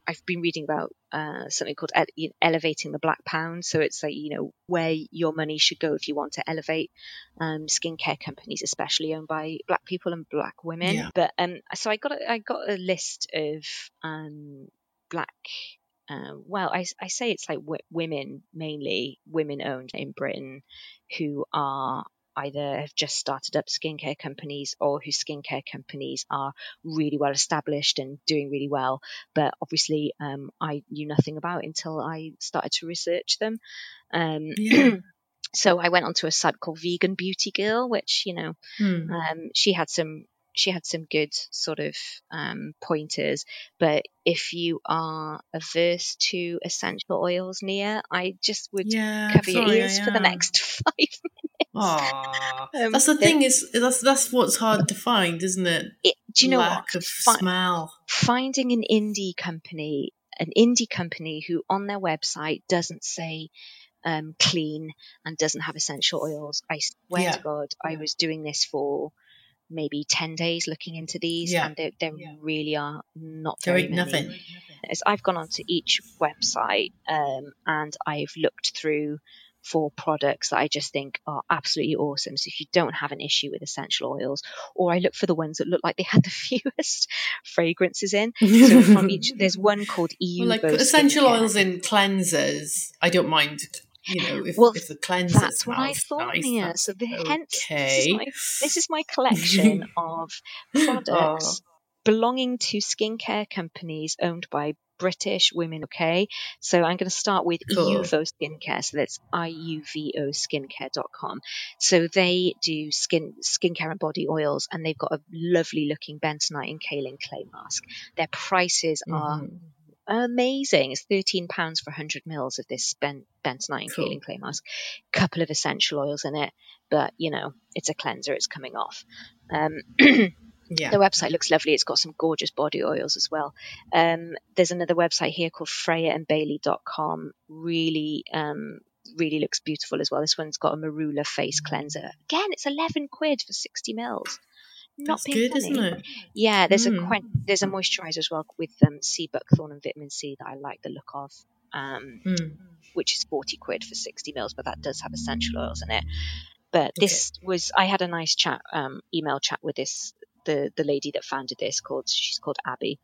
i've been reading about uh, something called ele- elevating the black pound so it's like you know where your money should go if you want to elevate um, skincare companies especially owned by black people and black women Yeah. but um, so i got a, i got a list of um, black um, well, I, I say it's like w- women mainly, women owned in Britain, who are either have just started up skincare companies or whose skincare companies are really well established and doing really well. But obviously, um, I knew nothing about until I started to research them. Um, Yeah. (clears throat) so I went onto a site called Vegan Beauty Girl, which you know Mm. um, she had some she had some good sort of um, pointers but if you are averse to essential oils near i just would Yeah. cover your ears for the next (laughs) five Aw. Um, that's the it- thing is that's that's what's hard to find, isn't it? it, do you know Lack what of Fi- smell. finding an indie company an indie company who on their website doesn't say um, clean and doesn't have essential oils i swear Yeah. to god i was doing this for maybe 10 days looking into these Yeah. and there, there really are not There very ain't many. nothing. is I've gone onto each website um, and I've looked through for products that I just think are absolutely awesome. So if you don't have an issue with essential oils, or I look for the ones that look like they had the (laughs) fewest fragrances in. So from each, (laughs) there's one called EU. Well, like essential oils in cleansers, I don't mind. You know, if, Well, if the cleanser That's what I thought, nice, that's So the, hence, this is, my, this is my (laughs) collection of oh. products Oh. belonging to skincare companies owned by British women. Okay, so I'm going to start with Cool. Iuvo Skincare. So that's I-U-V-O skincare.com. So they do skin skincare and body oils, and they've got a lovely looking bentonite and kaolin clay mask. Their prices are Mhm. amazing. It's thirteen pounds for hundred mils of this ben- bentonite and Cool. kaolin clay mask. Couple of essential oils in it, but you know it's a cleanser. It's coming off. Um, (clears throat) Yeah. the website looks lovely. It's got some gorgeous body oils as well. Um, there's another website here called FreyaandBailey.com. Really, um, really looks beautiful as well. This one's got a marula face cleanser. Again, it's 11 quid for 60 mils. Not That's good, funny. isn't it? Yeah, there's a Mm. quen- there's a moisturizer as well with um, sea buckthorn and vitamin C that I like the look of. Um, Mm. which is 40 quid for 60 mils, but that does have essential oils in it. But this was, I had a nice chat, um, email chat with this, the, the lady that founded this called, she's called Abby.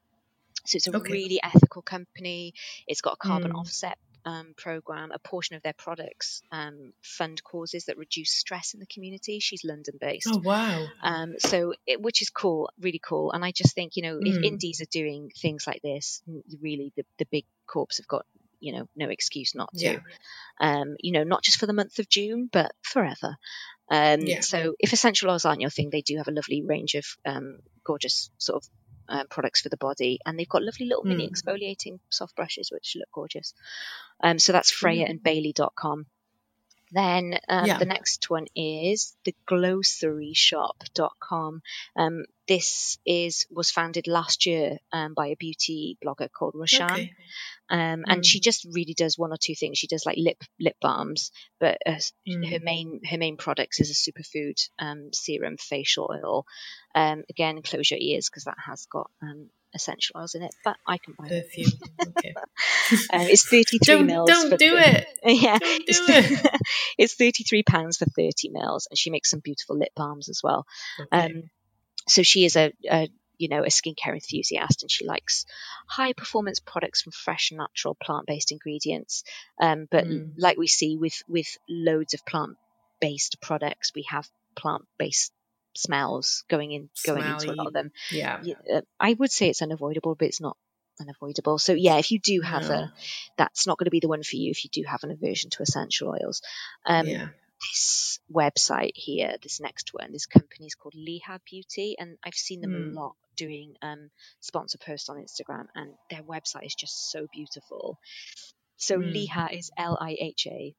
So it's a Okay. really ethical company. It's got a carbon Mm. offset um, program. A portion of their products um, fund causes that reduce stress in the community. She's London based. Oh wow. Um, so, it, which is cool, really cool. And I just think, you know, if Mm. indies are doing things like this, really the, the big corps have got, you know, no excuse not to. Yeah. Um, you know, not just for the month of June, but forever. Um, Yeah. So, if essential oils aren't your thing, they do have a lovely range of um, gorgeous sort of uh, products for the body, and they've got lovely little mini Mm. exfoliating soft brushes which look gorgeous. Um, so that's Freya and Bailey.com. Then um, Yeah. the next one is the glossaryshop.com. Um, this is was founded last year um, by a beauty blogger called Roshan. Okay. Um, Mm. and she just really does one or two things. She does like lip lip balms, but uh, Mm. her main her main products is a superfood um, serum facial oil. Um, again, close your ears because that has got um, essential oils in it. But I can buy it. Perfume. Okay. Um, (laughs) it's thirty three mils. don't for do thir- it. (laughs) yeah, Don't it's, it. (laughs) it's thirty three pounds for thirty mils, and she makes some beautiful lip balms as well. Okay. Um, so she is a, a you know a skincare enthusiast, and she likes high performance products from fresh, natural, plant based ingredients. Um, but Mm. like we see with with loads of plant based products, we have plant based smells going in going into a lot of them. yeah. Uh, I would say it's unavoidable, but it's not unavoidable. So yeah, if you do have No. a, that's not going to be the one for you if you do have an aversion to essential oils. Um, yeah. this website here, this next one, this company is called Liha Beauty, and I've seen them Mm. a lot doing um, sponsor posts on Instagram, and their website is just so beautiful. So Mm. Liha is L I H A.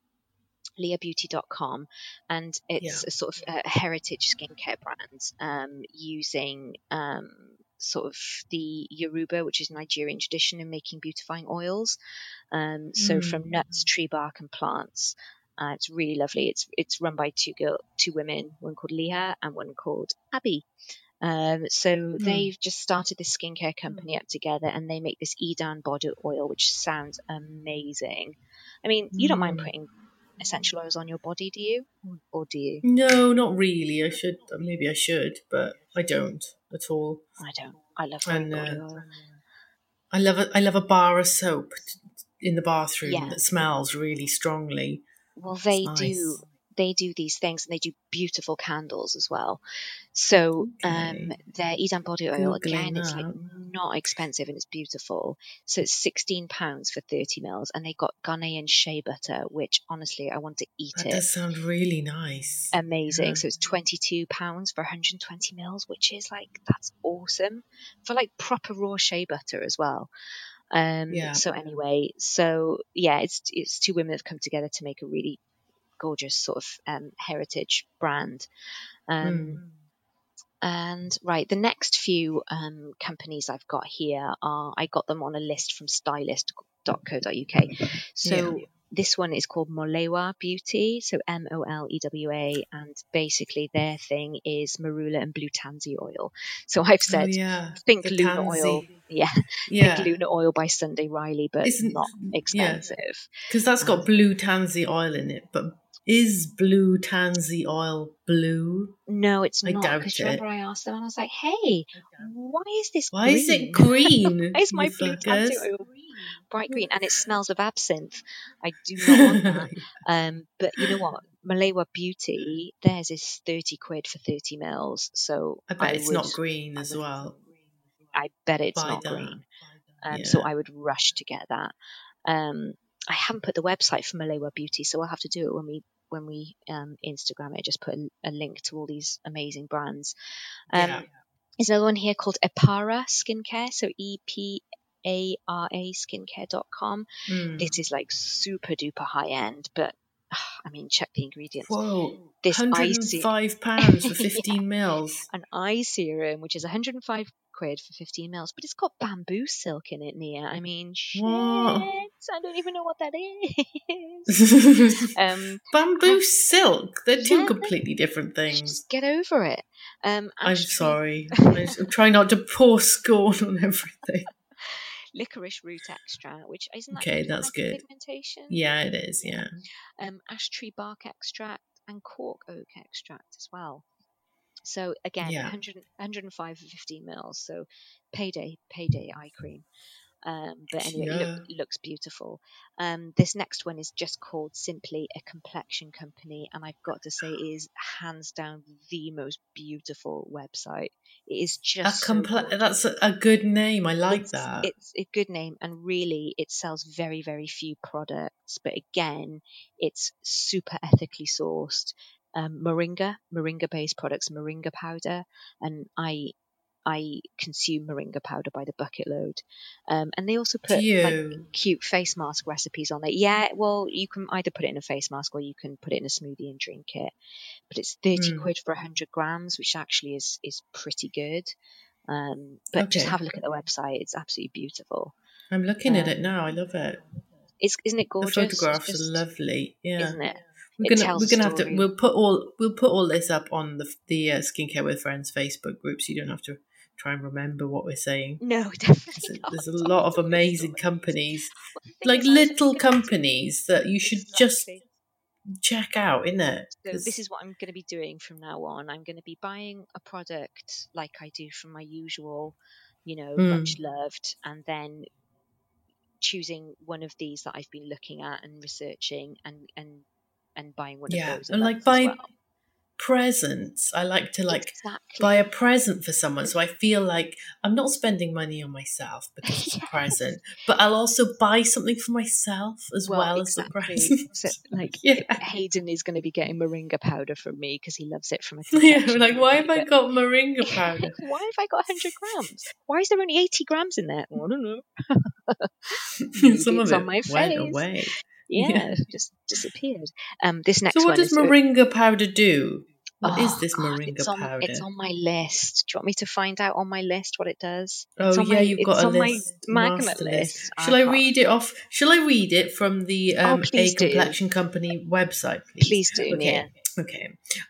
lihabeauty.com and it's Yeah. a sort of a heritage skincare brand um, using um, sort of the Yoruba, which is Nigerian tradition in making beautifying oils. Um, so Mm. from nuts, tree bark, and plants. Uh, it's really lovely. It's it's run by two girl, two women, one called Leah and one called Abby. Um, so they've just started this skincare company up together, and they make this Idan body oil, which sounds amazing. I mean, you don't mind Mm. putting essential oils on your body, do you? Or- do you? No, not really. I should. Maybe I should, but I don't at all. I don't. I love And, uh. I love a, I love a bar of soap in the bathroom Yeah. that smells really strongly. Well, they It's do. They do these things, and they do beautiful candles as well. So, um, their Idan body oil Googling again, it's like not expensive and it's beautiful. So it's sixteen pounds for thirty mils, and they got Ghanaian shea butter, which honestly I want to eat That it. does sound really nice. Amazing. Yeah. So it's twenty two pounds for one hundred and twenty mils, which is like that's awesome for like proper raw shea butter as well. Um, Yeah. So anyway, so yeah, it's it's two women that have come together to make a really gorgeous sort of um, heritage brand. Um, Mm. And right, the next few um, companies I've got here are I got them on a list from stylist.co.uk. So this one is called Molewa Beauty, so M O L E W A, and basically their thing is marula and blue tansy oil. So I've said oh yeah, think the Luna oil, yeah, Yeah, think Luna oil by Sunday Riley, but Isn't- not expensive. because that's got blue tansy oil in it. But is blue tansy oil blue? No, it's I not. doubt Because it. remember I asked them and I was like, "Hey, why is this? Why is it green? (laughs) green? Why is my blue tansy oil bright green and it smells of absinthe? I do not want that. (laughs) Um, but you know what? Molewa Beauty, theirs is thirty quid for thirty mils. So I bet it's would, not green as well. I bet it's Buy not that. green. Um, So I would rush to get that. Um, I haven't put the website for Molewa Beauty, so I'll have to do it when we when we um, Instagram it. Just put a, a link to all these amazing brands. Um, Yeah. There's another one here called Epara Skincare, so E P A R A skincare.com. Mm. This is like super duper high end, but (sighs) I mean, check the ingredients. Whoa, This hundred icy- five (laughs) pounds for Yeah. fifteen mils. An eye serum, which is 105 quid for 15 mils, but it's got bamboo silk in it, Nia. I mean, shit. What? I don't even know what that is. (laughs) um, Bamboo silk. They're two Yeah. completely different things. just get over it. Um, I'm sorry. (laughs) I'm trying not to pour scorn on everything. Licorice root extract, which isn't that Okay, that's good. hyperpigmentation? Yeah, it is. Yeah. um, ash tree bark extract and cork oak extract as well. So again, Yeah. 100, 105 for 15 mils. So payday, payday eye cream. Um, but anyway, it look, looks beautiful. Um, this next one is just called simply a complexion company, and I've got to say, it is hands down the most beautiful website. It is A just so that's a, a good name. I like it's, that. It's a good name, and really, it sells very, very few products. But again, it's super ethically sourced. Um, moringa, moringa-based products, moringa powder, and I I consume moringa powder by the bucket load, um, and they also put like cute face mask recipes on there. Yeah, well, you can either put it in a face mask or you can put it in a smoothie and drink it. But it's thirty Mm. quid for hundred grams, which actually is is pretty good. Um, but just have a look at the website; it's absolutely beautiful. I'm looking at Um, it now. I love it. It's isn't it gorgeous? The photographs Just- are lovely. Yeah. isn't it? We're gonna we're gonna have to we'll put all we'll put all this up on the the uh, skincare with friends Facebook group so you don't have to try and remember what we're saying. No, (laughs) There's a, there's a lot of amazing companies, Well, the thing like is, I was little companies that you should just check out, isn't it? So this is what I'm going to be doing from now on. I'm going to be buying a product like I do from my usual, you know, Mm. much loved, and then choosing one of these that I've been looking at and researching, and and and buying one yeah, of those. and like buy well. presents. I like to like exactly. buy a present for someone, so I feel like I'm not spending money on myself (laughs) because it's a present, but I'll also buy something for myself as well, as the present. So, like (laughs) Yeah. Hayden is going to be getting moringa powder from me because he loves it from a (laughs) Yeah, like why have I got moringa powder? why have I got 100 grams? Why is there only 80 grams in there? I don't know. Some of It's it on my went face. away. Yeah, Yeah. just disappeared. Um, this next one. So what does moringa powder do? What is Oh, this God, moringa it's on, powder? It's on my list. Do you want me to find out on my list what it does? oh yeah, my, you've got it's a on list, my magnet list. Shall I read it off? Shall I read it from the Oh, um, A please do. Company website, please? Please do, Okay. Nia. Okay.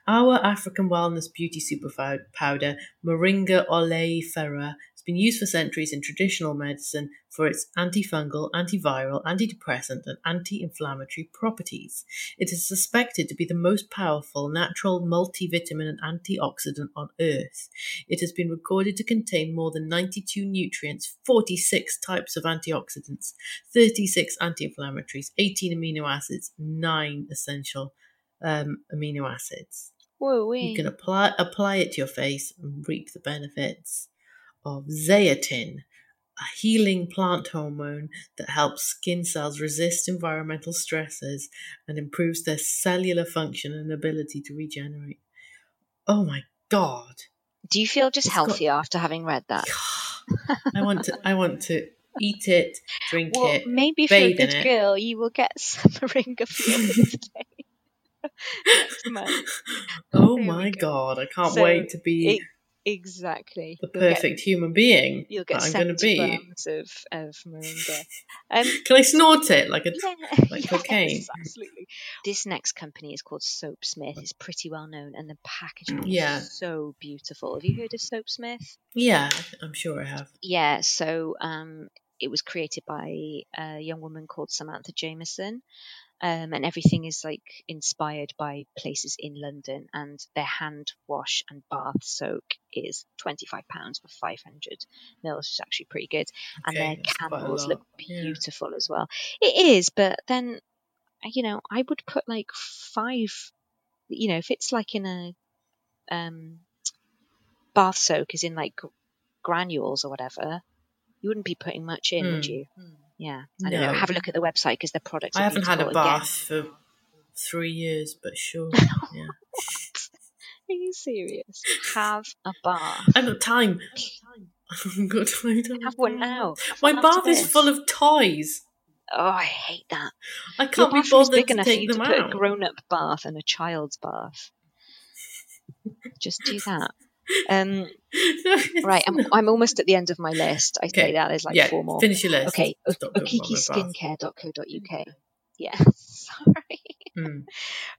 Our African wellness beauty super powder, Moringa oleifera, has been used for centuries in traditional medicine for its antifungal, antiviral, antidepressant, and anti-inflammatory properties. It is suspected to be the most powerful natural multivitamin and antioxidant on earth. It has been recorded to contain more than 92 nutrients, 46 types of antioxidants, 36 anti-inflammatories, 18 amino acids, 9 essential um, amino acids. Whoa, You can apply apply it to your face and reap the benefits of zeatin, a healing plant hormone that helps skin cells resist environmental stresses and improves their cellular function and ability to regenerate. Oh my god. Do you feel just It's got- after having read that? I want to I want to eat it, drink Well, it. maybe if you're a good it. girl, you will get (laughs) some moringa for your birthday next month. Oh my go. god, I can't So, wait to be E- exactly. the You'll get- perfect human being You'll get that I'm going to be. of, of moringa. Um, (laughs) Can I snort it like a yeah, (laughs) like yes, cocaine? absolutely. This next company is called Soapsmith. It's pretty well known, and the packaging Yeah. is so beautiful. Have you heard of Soapsmith? Yeah, I'm sure I have. Yeah, so um, it was created by a young woman called Samantha Jameson. Um, and everything is like inspired by places in London, and their hand wash and bath soak is twenty five pounds for five hundred mils, which is actually pretty good. and Okay, their that's quite a candles look yeah. beautiful as well. It is, but then you know, I would put like five. You know, if it's like in a um, bath soak, is in like granules or whatever, you wouldn't be putting much in, would Hmm. you? Yeah, I don't know. Have a look at the website because their products. I haven't had a beautiful again. bath for three years, but sure. (laughs) Yeah. Are you serious? Have a bath. I've got time. I've (laughs) got time to Have one now. Have My one bath is full of toys. Oh, I hate that. I can't be bothered big to enough for take you to them put a grown-up bath and a child's bath. Just do that. Um, (laughs) right, I'm. I'm almost at the end of my list. I say Okay. that there's like yeah, four more. finish your list. Okay, Stop talking about okikiskincare.co.uk. Yeah, (laughs) sorry. Hmm.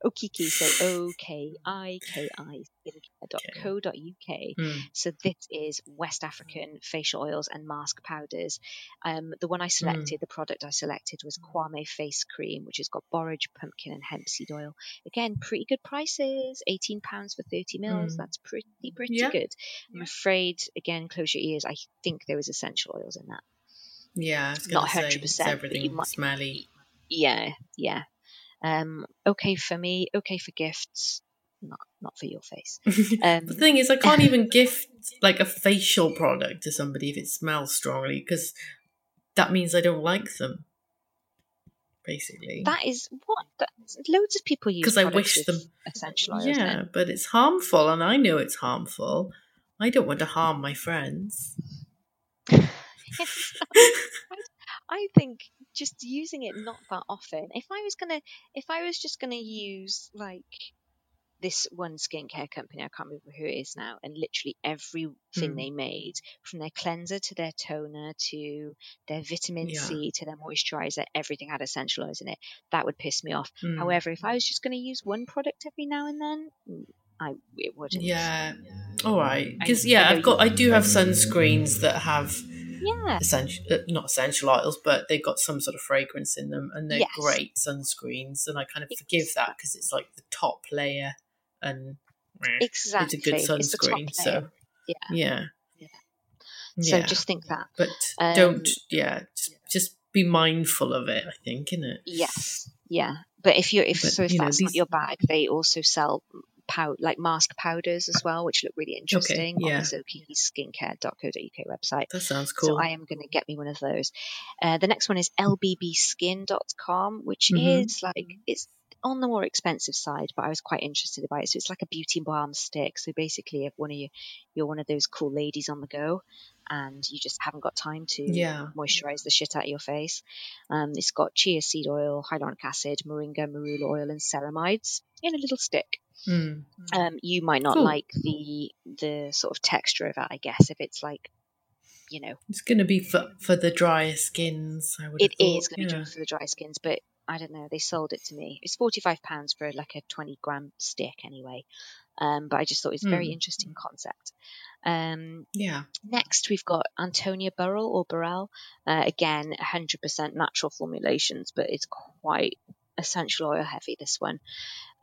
Okiki, so (laughs) O K I K I skincare.co.uk. Hmm. So this is West African facial oils and mask powders. Um, the one. I selected, the product I selected was Kwame Face Cream, which has got borage, pumpkin, and hemp seed oil. Again, pretty good prices. Eighteen pounds for thirty mils. Mm. That's pretty pretty Yeah. good. I'm afraid, again, close your ears. I think there was essential oils in that. Yeah, Not gonna 100%, it's but you everything smelly. Yeah, yeah. Um, okay for me. Okay for gifts. Not not for your face. (laughs) Um, the thing is, I can't (laughs) even gift like a facial product to somebody if it smells strongly because that means I don't like them. Basically, That is what that, loads of people use because I wish them- essential oils. yeah, but it's harmful, and I know it's harmful. I don't want to harm my friends. (laughs) I think just using it not that often. If I was gonna, if I was just gonna use like this one skincare company, I can't remember who it is now, and literally everything Mm. they made, from their cleanser to their toner to their vitamin Yeah. C to their moisturizer, everything had essential oils in it. That would piss me off. Mm. However, if I was just going to use one product every now and then, mm, I it wouldn't. Yeah. All right. Because yeah, I've got. I do have sunscreens that have Yeah. essential, uh, not essential oils, but they've got some sort of fragrance in them, and they're Yes. great sunscreens. And I kind of forgive that because it's like the top layer, and Exactly. it's a good It's the top sunscreen. So. Yeah. yeah. Yeah. So just think that. but um, don't. Yeah. Just, just be mindful of it. I think, innit? Yes. Yeah. But if you're if But, so if you know, that's not your bag, they also sell pow- like mask powders as well, which look really interesting yeah. on the zokiskincare.co.uk website. That sounds cool. So I am going to get me one of those. Uh, the next one is lbbskin.com, which Mhm. is like it's on the more expensive side, but I was quite interested about it. So it's like a beauty balm stick. So basically, if one of you you're one of those cool ladies on the go, and you just haven't got time to Yeah. moisturize the shit out of your face, um, it's got chia seed oil, hyaluronic acid, moringa, marula oil, and ceramides in a little stick. Mm. Um, you might not Cool. like the the sort of texture of it, I guess, if it's like, you know, It's going to be for for the drier skins. I would. it is going to be yeah. good for the dry skins, but I don't know. They sold it to me. It's forty five pounds for like a twenty gram stick, anyway. Um, but I just thought it was a very Mm. interesting concept. Um, Yeah. next, we've got Antonia Burrell or Burrell. Uh, again, 100% natural formulations, but it's quite essential oil heavy, this one.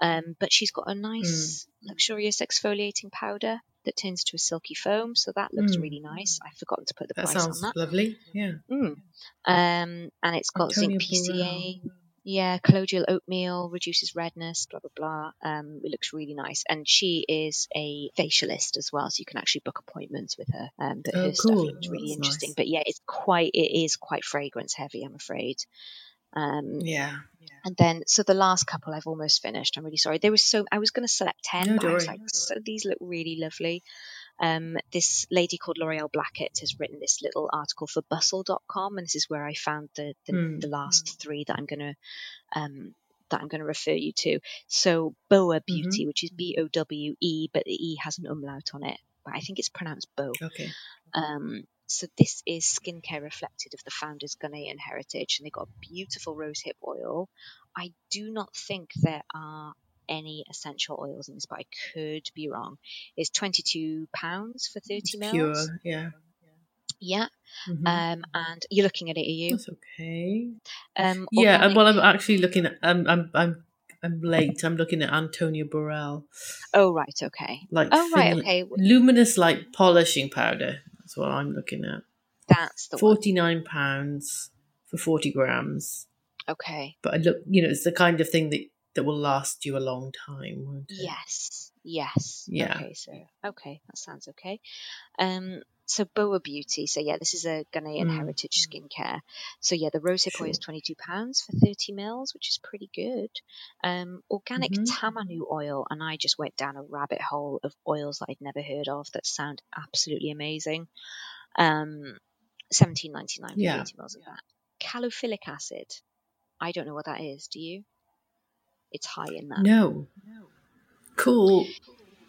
Um, but she's got a nice, luxurious exfoliating powder that turns to a silky foam, so that looks Mm. really nice. I've forgotten to put the That price sounds on that. lovely. Yeah. Mm. Um, and it's got zinc PCA. Yeah, colloidal oatmeal reduces redness, blah blah blah. Um, it looks really nice, and she is a facialist as well, so you can actually book appointments with her. Um, but Oh, her stuff cool. looks really That's interesting. nice. But yeah, it's quite it is quite fragrance heavy, I'm afraid. Um, Yeah. And then so the last couple I've almost finished. I'm really sorry. There was so I was going to select ten, No, but I was like, so these look really lovely. Um, this lady called L'Oreal Blackett has written this little article for Bustle.com, and this is where I found the the, Mm. the last three that I'm going to um, that I'm going to refer you to. So Boa Beauty, which is B O W E, but the E has an umlaut on it, but I think it's pronounced Bo. Okay. Um, so this is skincare reflected of the founder's Ghanaian heritage, and they got a beautiful rosehip oil. I do not think there are any essential oils in this, but I could be wrong. It's twenty two pounds for thirty mils. pure. Yeah. Yeah. Mhm. Um, and you're looking at it, are you? That's okay. Um, Yeah. organic- Well, I'm actually looking at. I'm. I'm. I'm. I'm late. I'm looking at Antonia Burrell, Oh right, okay. like Oh right, okay. luminous light polishing powder. That's what I'm looking at. That's the. Forty nine pounds for forty grams. Okay. But I look, you know, it's the kind of thing that that will last you a long time, won't it? Yes. Yes. Yeah. Okay. So okay, that sounds okay. Um. So Boa Beauty. So yeah, this is a Ghanaian Mm. heritage skincare. So yeah, the rosehip oil is twenty two pounds for thirty mils, which is pretty good. Um, organic Mhm. tamanu oil, and I just went down a rabbit hole of oils that I'd never heard of that sound absolutely amazing. Um, seventeen ninety nine for Yeah. thirty mils of that. Calophyllic acid. I don't know what that is. Do you? It's high in that. No. Cool.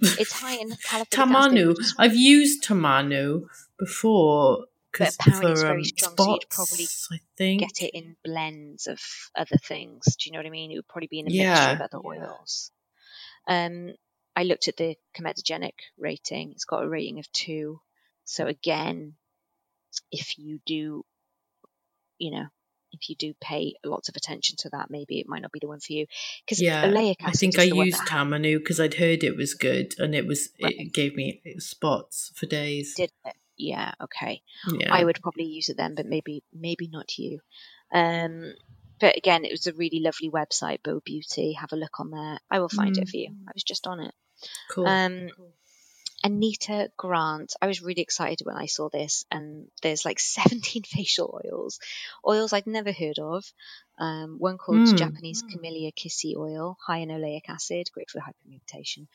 It's high in Tamanu. acid. I've used Tamanu before. 'cause apparently it's for, very um, strong, so you'd spots, probably I think. Get it in blends of other things. Do you know what I mean? It would probably be in a Yeah. mixture of other oils. Um, I looked at the comedogenic rating. It's got a rating of two. So again, if you do, you know, if you do pay lots of attention to that, maybe it might not be the one for you. Because Yeah, oleic I think I used Tamanu because I'd heard it was good, and it was Right. it gave me spots for days. did it. Yeah, okay. yeah, I would probably use it then, but maybe maybe not you. Um, but again, it was a really lovely website, Bow Beauty. Have a look on there. I will find it Mm. for you. I was just on it. cool. Um, Anita Grant. I was really excited when I saw this, and there's like (laughs) 17 facial oils, oils I'd never heard of. Um, one called Mm. Japanese Camellia Kissi oil, high in oleic acid, great for hyperpigmentation.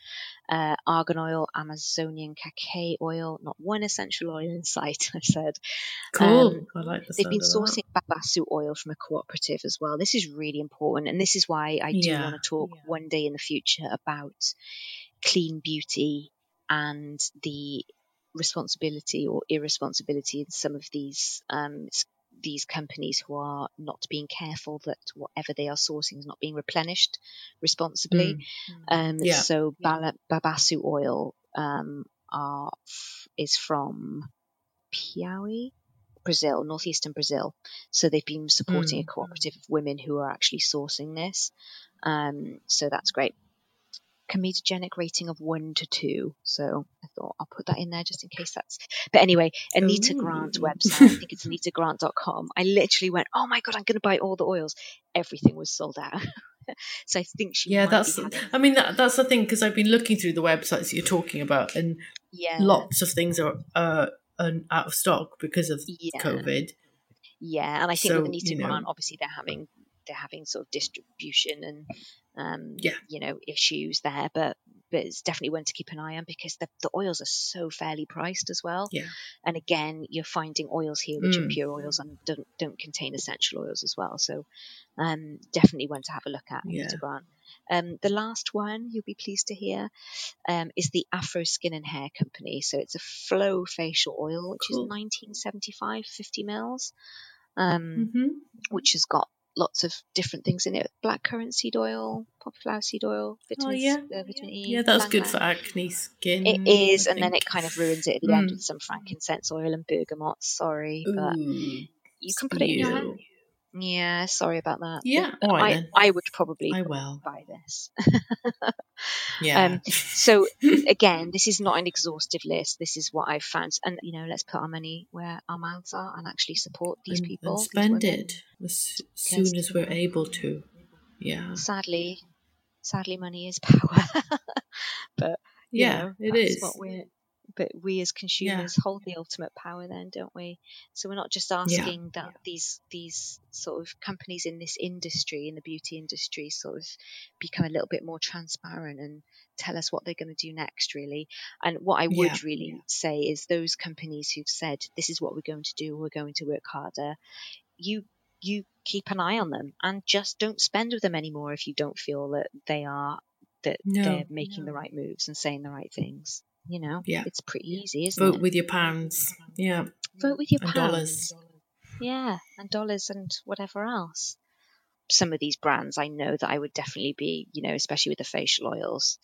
Uh, argan oil, Amazonian cacao oil, not one essential oil in sight. (laughs) I said Cool. Um, I like the they've been of that. sourcing babasu oil from a cooperative as well. This is really important, and this is why I do Yeah. want to talk one day in the future about clean beauty and the responsibility or irresponsibility in some of these um, these companies who are not being careful that whatever they are sourcing is not being replenished responsibly. Um, Mm. Yeah. So Bala- Babasu oil um, are, f- is from Piauí, Brazil, northeastern Brazil. So they've been supporting a Mm. cooperative of women who are actually sourcing this. Um, so that's great. Comedogenic rating of one to two. So I thought I'll put that in there just in case that's. But anyway, Anita Ooh. Grant website. I think it's anitagrant.com. I literally went, oh my god, I'm going to buy all the oils. Everything was sold out. (laughs) so I think she. Yeah, that's. I mean, that, that's the thing because I've been looking through the websites you're talking about, and yeah. lots of things are uh, out of stock because of Yeah. COVID. Yeah, and I think So, with Anita you know- Grant, obviously they're having they're having sort of distribution and um, Yeah. you know issues there, but but it's definitely one to keep an eye on because the the oils are so fairly priced as well. Yeah. And again, you're finding oils here which are Mm. pure oils and don't don't contain essential oils as well. So um, definitely one to have a look at. Yeah. Grant. Um, the last one you'll be pleased to hear um, is the Afro Skin and Hair Company. So it's a Flow facial oil, which Cool. is 1975, 50 mils. Um, hmm which has got lots of different things in it blackcurrant seed oil, poplar seed oil, vitamin, Oh, yeah. uh, vitamin E. Yeah, that's good for acne skin. It is, I and then it kind of ruins it at the end Mm. with some frankincense oil and bergamot. Sorry, but Ooh, you can put it in your hair. Yeah, sorry about that. Yeah, But all right I, then. I would probably I will. buy this. (laughs) Yeah. Um, so (laughs) again, this is not an exhaustive list. This is what I've found, and you know, let's put our money where our mouths are and actually support these and, people. and spend it as soon as we're able to. Yeah. Sadly, sadly, money is power. (laughs) but Yeah, know, it that's is. What we're, but we as consumers hold the ultimate power, then, don't we? So we're not just asking that these these sort of companies in this industry, in the beauty industry, sort of become a little bit more transparent and tell us what they're going to do next, really. And what I would Yeah. really say is those companies who've said this is what we're going to do, we're going to work harder. You you keep an eye on them and just don't spend with them anymore if you don't feel that they are that No. they're making the right moves and saying the right things. You know, Yeah. it's pretty easy, isn't Vote it? with your pounds. Yeah. Vote with your and pounds. dollars. Yeah, and dollars and whatever else. Some of these brands I know that I would definitely be, you know, especially with the facial oils,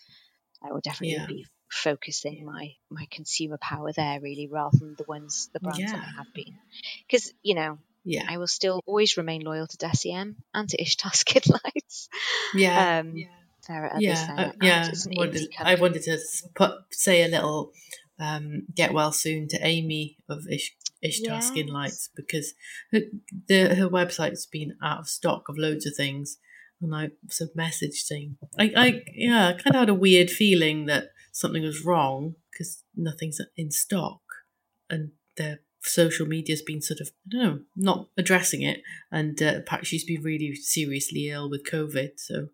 I would definitely Yeah. be focusing my my consumer power there really rather than the ones the brands that I have been. Because, you know, Yeah. I will still always remain loyal to Deciem and to Ishtar Skin (laughs) Lights. Yeah. Um, there others yeah. uh, yeah. I wanted, I wanted to put say a little um, get well soon to Amy of Ish, Ishtar Skin Lights because her, the, her website's been out of stock of loads of things. And I sort of messaged saying, I, I yeah, I kind of had a weird feeling that something was wrong because nothing's in stock, and their social media's been sort of I don't know, not addressing it, and uh, she's been really seriously ill with COVID, so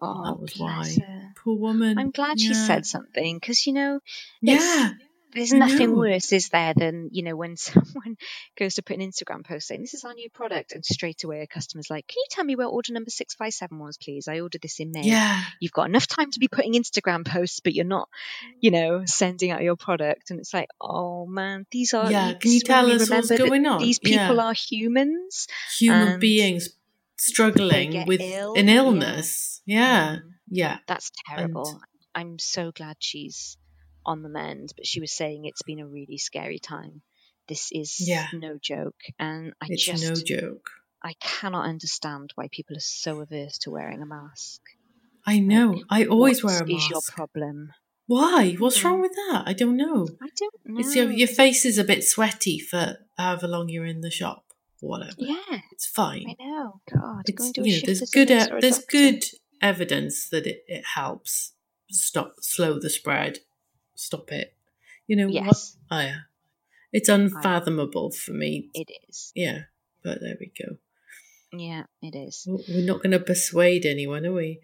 Oh, that was bless why. her. poor woman. I'm glad she said something because, you know, Yeah, there's I nothing know. worse, is there, than you know when (laughs) someone goes to put an Instagram post saying this is our new product, and straight away a customer's like, "Can you tell me where order number six five seven was, please? I ordered this in May." yeah, You've got enough time to be putting Instagram posts, but you're not, you know, sending out your product, and it's like, oh man, these are. Yeah, can you tell us what's going on? These people Yeah. are humans. human And beings struggling with ill, an illness. Yeah, Mm. yeah, That's terrible. I'm so glad she's on the mend, but she was saying it's been a really scary time. This is Yeah. no joke, and I it's just no joke. I cannot understand why people are so averse to wearing a mask. I know. I always wear a What is your mask. problem? Why? What's wrong with that? I don't know. I don't know. It's your your face is a bit sweaty for however long you're in the shop or whatever. yeah, It's fine. I know. God, It's and do a you know, there's good e- there's good evidence that it, it helps stop slow the spread stop it. You know what? Yes. Oh, yeah. It's unfathomable for me. It is. Yeah, but there we go. Yeah, it is. We're not going to persuade anyone, are we?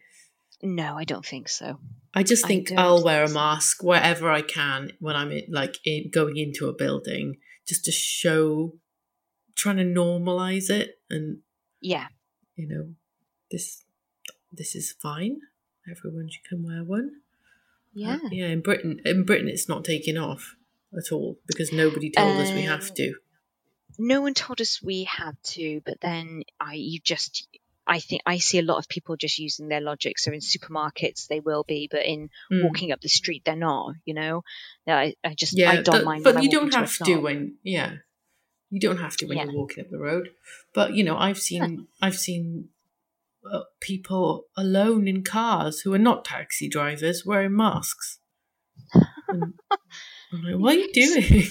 No, I don't think so. I just think don't I'll wear a mask wherever I can when I'm in, like in, going into a building, just to show, trying to normalize it, and Yeah. you know, this this is fine. Everyone should can wear one. Yeah. Uh, yeah. In Britain, in Britain, it's not taking off at all because nobody told us we have Um, to. no one told us we had to, but then I you just I think I see a lot of people just using their logic. So in supermarkets they will be, but in Mm. walking up the street they're not. You know, I, I just Yeah, I don't that- mind. but you don't have to when yeah, you don't have to when Yeah. you're walking up the road. But you know, I've seen (laughs) I've seen uh, people alone in cars who are not taxi drivers wearing masks. And I'm like, what are you doing?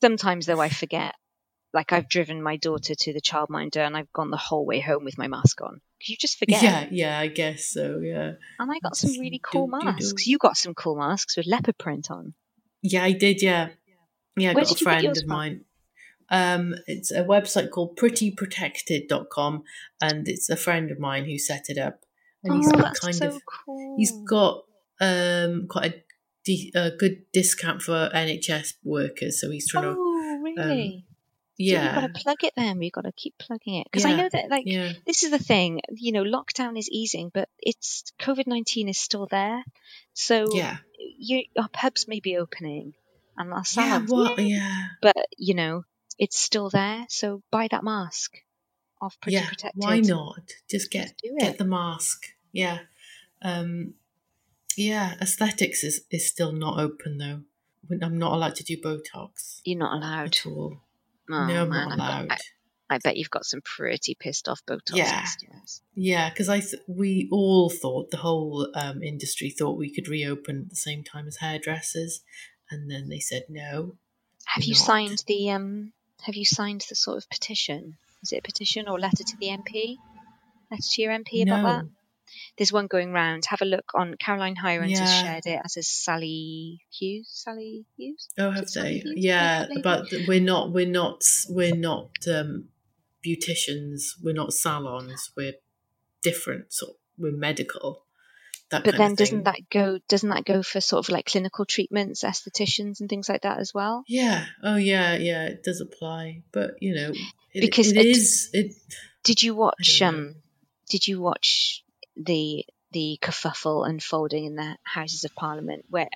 Sometimes though I forget. Like I've driven my daughter to the childminder and I've gone the whole way home with my mask on. You just forget. Yeah, yeah, I guess so. Yeah, And I got some really do- cool do- do. masks. You got some cool masks with leopard print on. yeah, I did. Yeah, yeah. I Where got a did you get friend of mine. Um, it's a website called prettyprotected.com and it's a friend of mine who set it up. And he's oh, got that's kind so of cool. He's got um quite a, de- a good discount for NHS workers, so he's trying to Oh, really? So you've got to plug it then. We've got to keep plugging it because I know that like yeah this is the thing. You know, lockdown is easing, but it's COVID nineteen is still there. So yeah you, our pubs may be opening and our yeah what yeah but you know it's still there. So buy that mask off Pretty yeah Protected. why not just get Just get the mask yeah um yeah aesthetics is is still not open though I'm not allowed to do Botox You're not allowed. at all Oh, no I'm man, not allowed I, I bet you've got some pretty pissed off Botox Yeah. customers. Yeah, because I th- we all thought the whole um, industry thought we could reopen at the same time as hairdressers, and then they said no. Have you Not. signed the um? Have you signed the sort of petition? Is it a petition or letter to the MP? Letter to your MP about no. that? There's one going round. Have a look on Caroline Hirons has shared it, as is Sally Hughes. Sally Hughes. Oh, have they? Hughes? Yeah, lady? but we're not. We're not. We're not um, beauticians. We're not salons. We're different. Sort. We're medical. That But then doesn't that go? Doesn't that go for sort of like clinical treatments, estheticians, and things like that as well? Yeah. Oh, yeah. Yeah. It does apply, but you know, it, Because it it- is. It. Did you watch um? Did you watch the the kerfuffle unfolding in the Houses of Parliament? Where,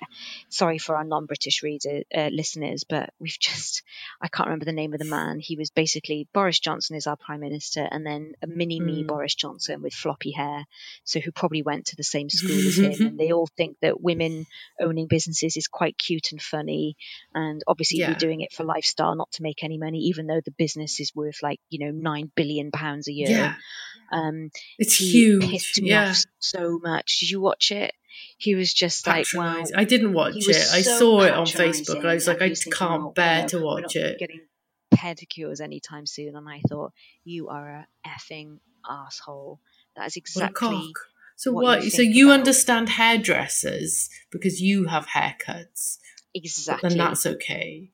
sorry for our non-British reader uh, listeners, but we've just I can't remember the name of the man. He was basically Boris Johnson is our prime minister, and then a mini me Mm. Boris Johnson with floppy hair, so who probably went to the same school as him, and (laughs) they all think that women owning businesses is quite cute and funny, and obviously Yeah. we're doing it for lifestyle, not to make any money, even though the business is worth like you know nine billion pounds a year. Yeah. Um, It's huge. pissed me yeah. off so much. Did you watch it? He was just like, wow. I didn't watch it. was I saw it on Facebook. I was like, I he was thinking, can't "Oh, bear to watch not it. Getting pedicures anytime soon, and I thought, you are a effing asshole. That is exactly. So what what? you so you about- understand hairdressers because you have haircuts, Exactly. And that's okay.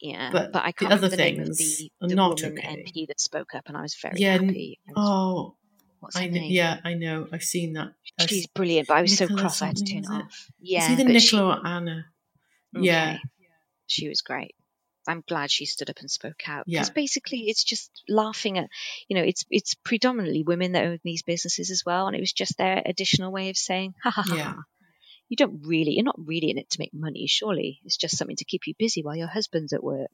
Yeah, but but, I the can't other the of things the, the not woman okay. MP that spoke up, and I was very Yeah, happy. I was- Oh, what's her know. name? Yeah, I know. I've seen that. I've She's brilliant, but I was so cross I had to turn it? off. Yeah, it's either but she- Nicola or Anna. Yeah, She was great. I'm glad she stood up and spoke out Yeah. because basically it's just laughing at, you know, it's it's predominantly women that own these businesses as well, and it was just their additional way of saying, ha ha ha. Yeah. You don't really, you're not really in it to make money, surely. It's just something to keep you busy while your husband's at work.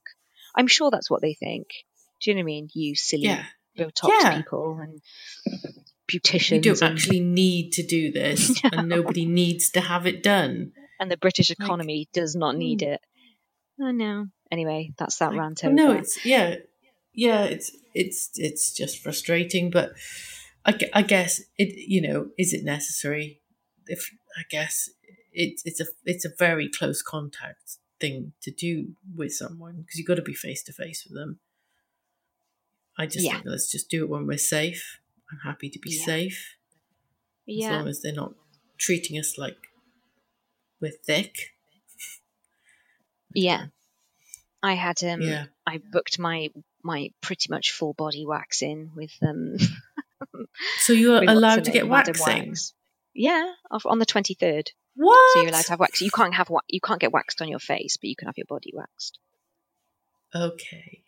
I'm sure that's what they think. Do you know what I mean? You silly yeah. Botox Yeah. people and beauticians. You don't and, actually need to do this, (laughs) No. and nobody needs to have it done. and the British Like, economy does not need hmm. it. I know. Anyway, that's that Like, rant oh, over. No, it's yeah, yeah. It's it's it's just frustrating, but I, I guess it. You know, is it necessary? If I guess it's it's a it's a very close contact thing to do with someone because you've got to be face to face with them. I just Yeah. think let's just do it when we're safe. I'm happy to be Yeah. safe as long as they're not treating us like we're thick. Yeah. I had um Yeah. I booked my my pretty much full body wax in with um So you're (laughs) allowed to get waxing? Wax. Yeah, on the twenty third. What? So you're allowed to have wax. You can't have you can't get waxed on your face, but you can have your body waxed. Okay.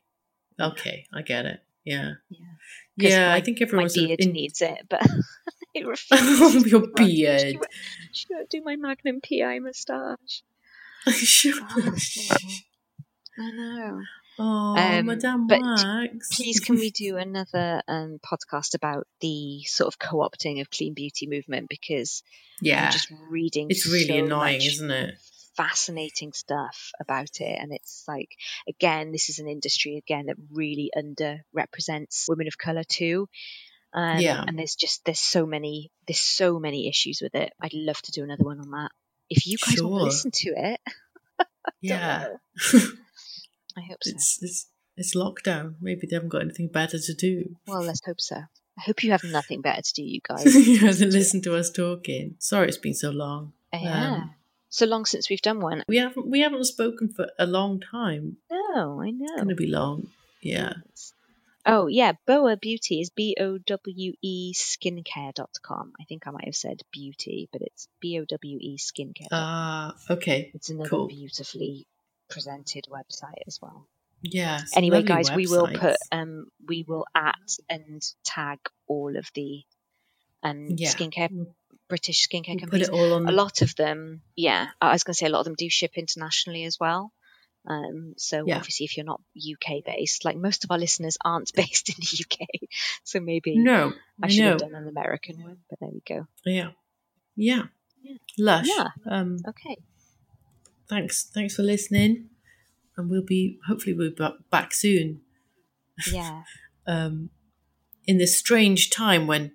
Okay, I get it. Yeah. Yeah. Yeah, I my- think My everyone's sort beard in- needs it, but (laughs) it (laughs) refuses. your beard. She won't- She won't do my Magnum PI moustache. Sure. (laughs) Oh, I know. Oh, Um, Madame but Wax. Please, can we do another um, podcast about the sort of co-opting of clean beauty movement? Because Yeah. I'm just reading. It's really so annoying, much isn't it? Fascinating stuff about it, and it's like again, this is an industry again that really underrepresents women of color too. Um, Yeah. and there's just there's so many there's so many issues with it. I'd love to do another one on that. If you guys want to listen to it, (laughs) Yeah. (laughs) I hope so. it's it's it's lockdown. Maybe they haven't got anything better to do. Well, let's hope so. I hope you have nothing better to do, you (laughs) guys. yeah, than listen to us talking. Sorry, it's been so long. Yeah. Um, so long since we've done one. we haven't we haven't spoken for a long time. No, I know. It's gonna be long. Yeah. Oh, yeah. Bowe Beauty is B O W E skincare.com. I think I might have said beauty, but it's B O W E skincare. Ah, okay. it's another cool. beautifully presented website as well. Yes. Anyway, guys, we will put um we will at and tag all of the um Yeah. skincare We'll British skincare put it all on. a lot of them, yeah, I was going to say a lot of them do ship internationally as well. Um, so Yeah. obviously, if you're not UK based, like most of our listeners aren't (laughs) based in the UK, (laughs) so maybe No, I should know. have done an American one. But there we go. Yeah, yeah, Yeah. lush. Yeah. Um, Okay. Thanks, thanks for listening, and we'll be hopefully we'll be back soon. Yeah. (laughs) Um, in this strange time when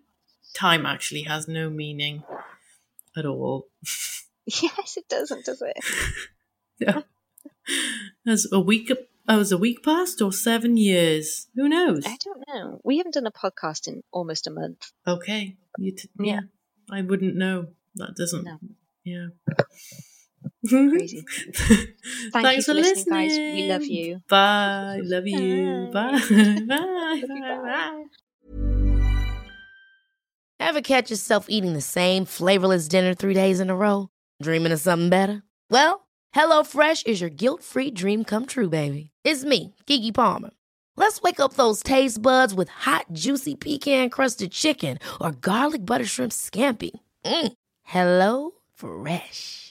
time actually has no meaning at all. (laughs) yes, it doesn't, does it? (laughs) Yeah. Has a week? Oh, has a week passed or seven years? Who knows? I don't know. We haven't done a podcast in almost a month. Okay, you t- Yeah. yeah. I wouldn't know. That doesn't. No. Yeah. Crazy. (laughs) Thank Thanks you for listening, guys. We love you. Bye. Love you. Bye. Bye. (laughs) Bye. Bye. bye. Bye. Ever catch yourself eating the same flavorless dinner three days in a row? Dreaming of something better? Well, HelloFresh is your guilt-free dream come true, baby. It's me, Gigi Palmer. Let's wake up those taste buds with hot, juicy pecan-crusted chicken or garlic butter shrimp scampi. Mm. Hello Fresh.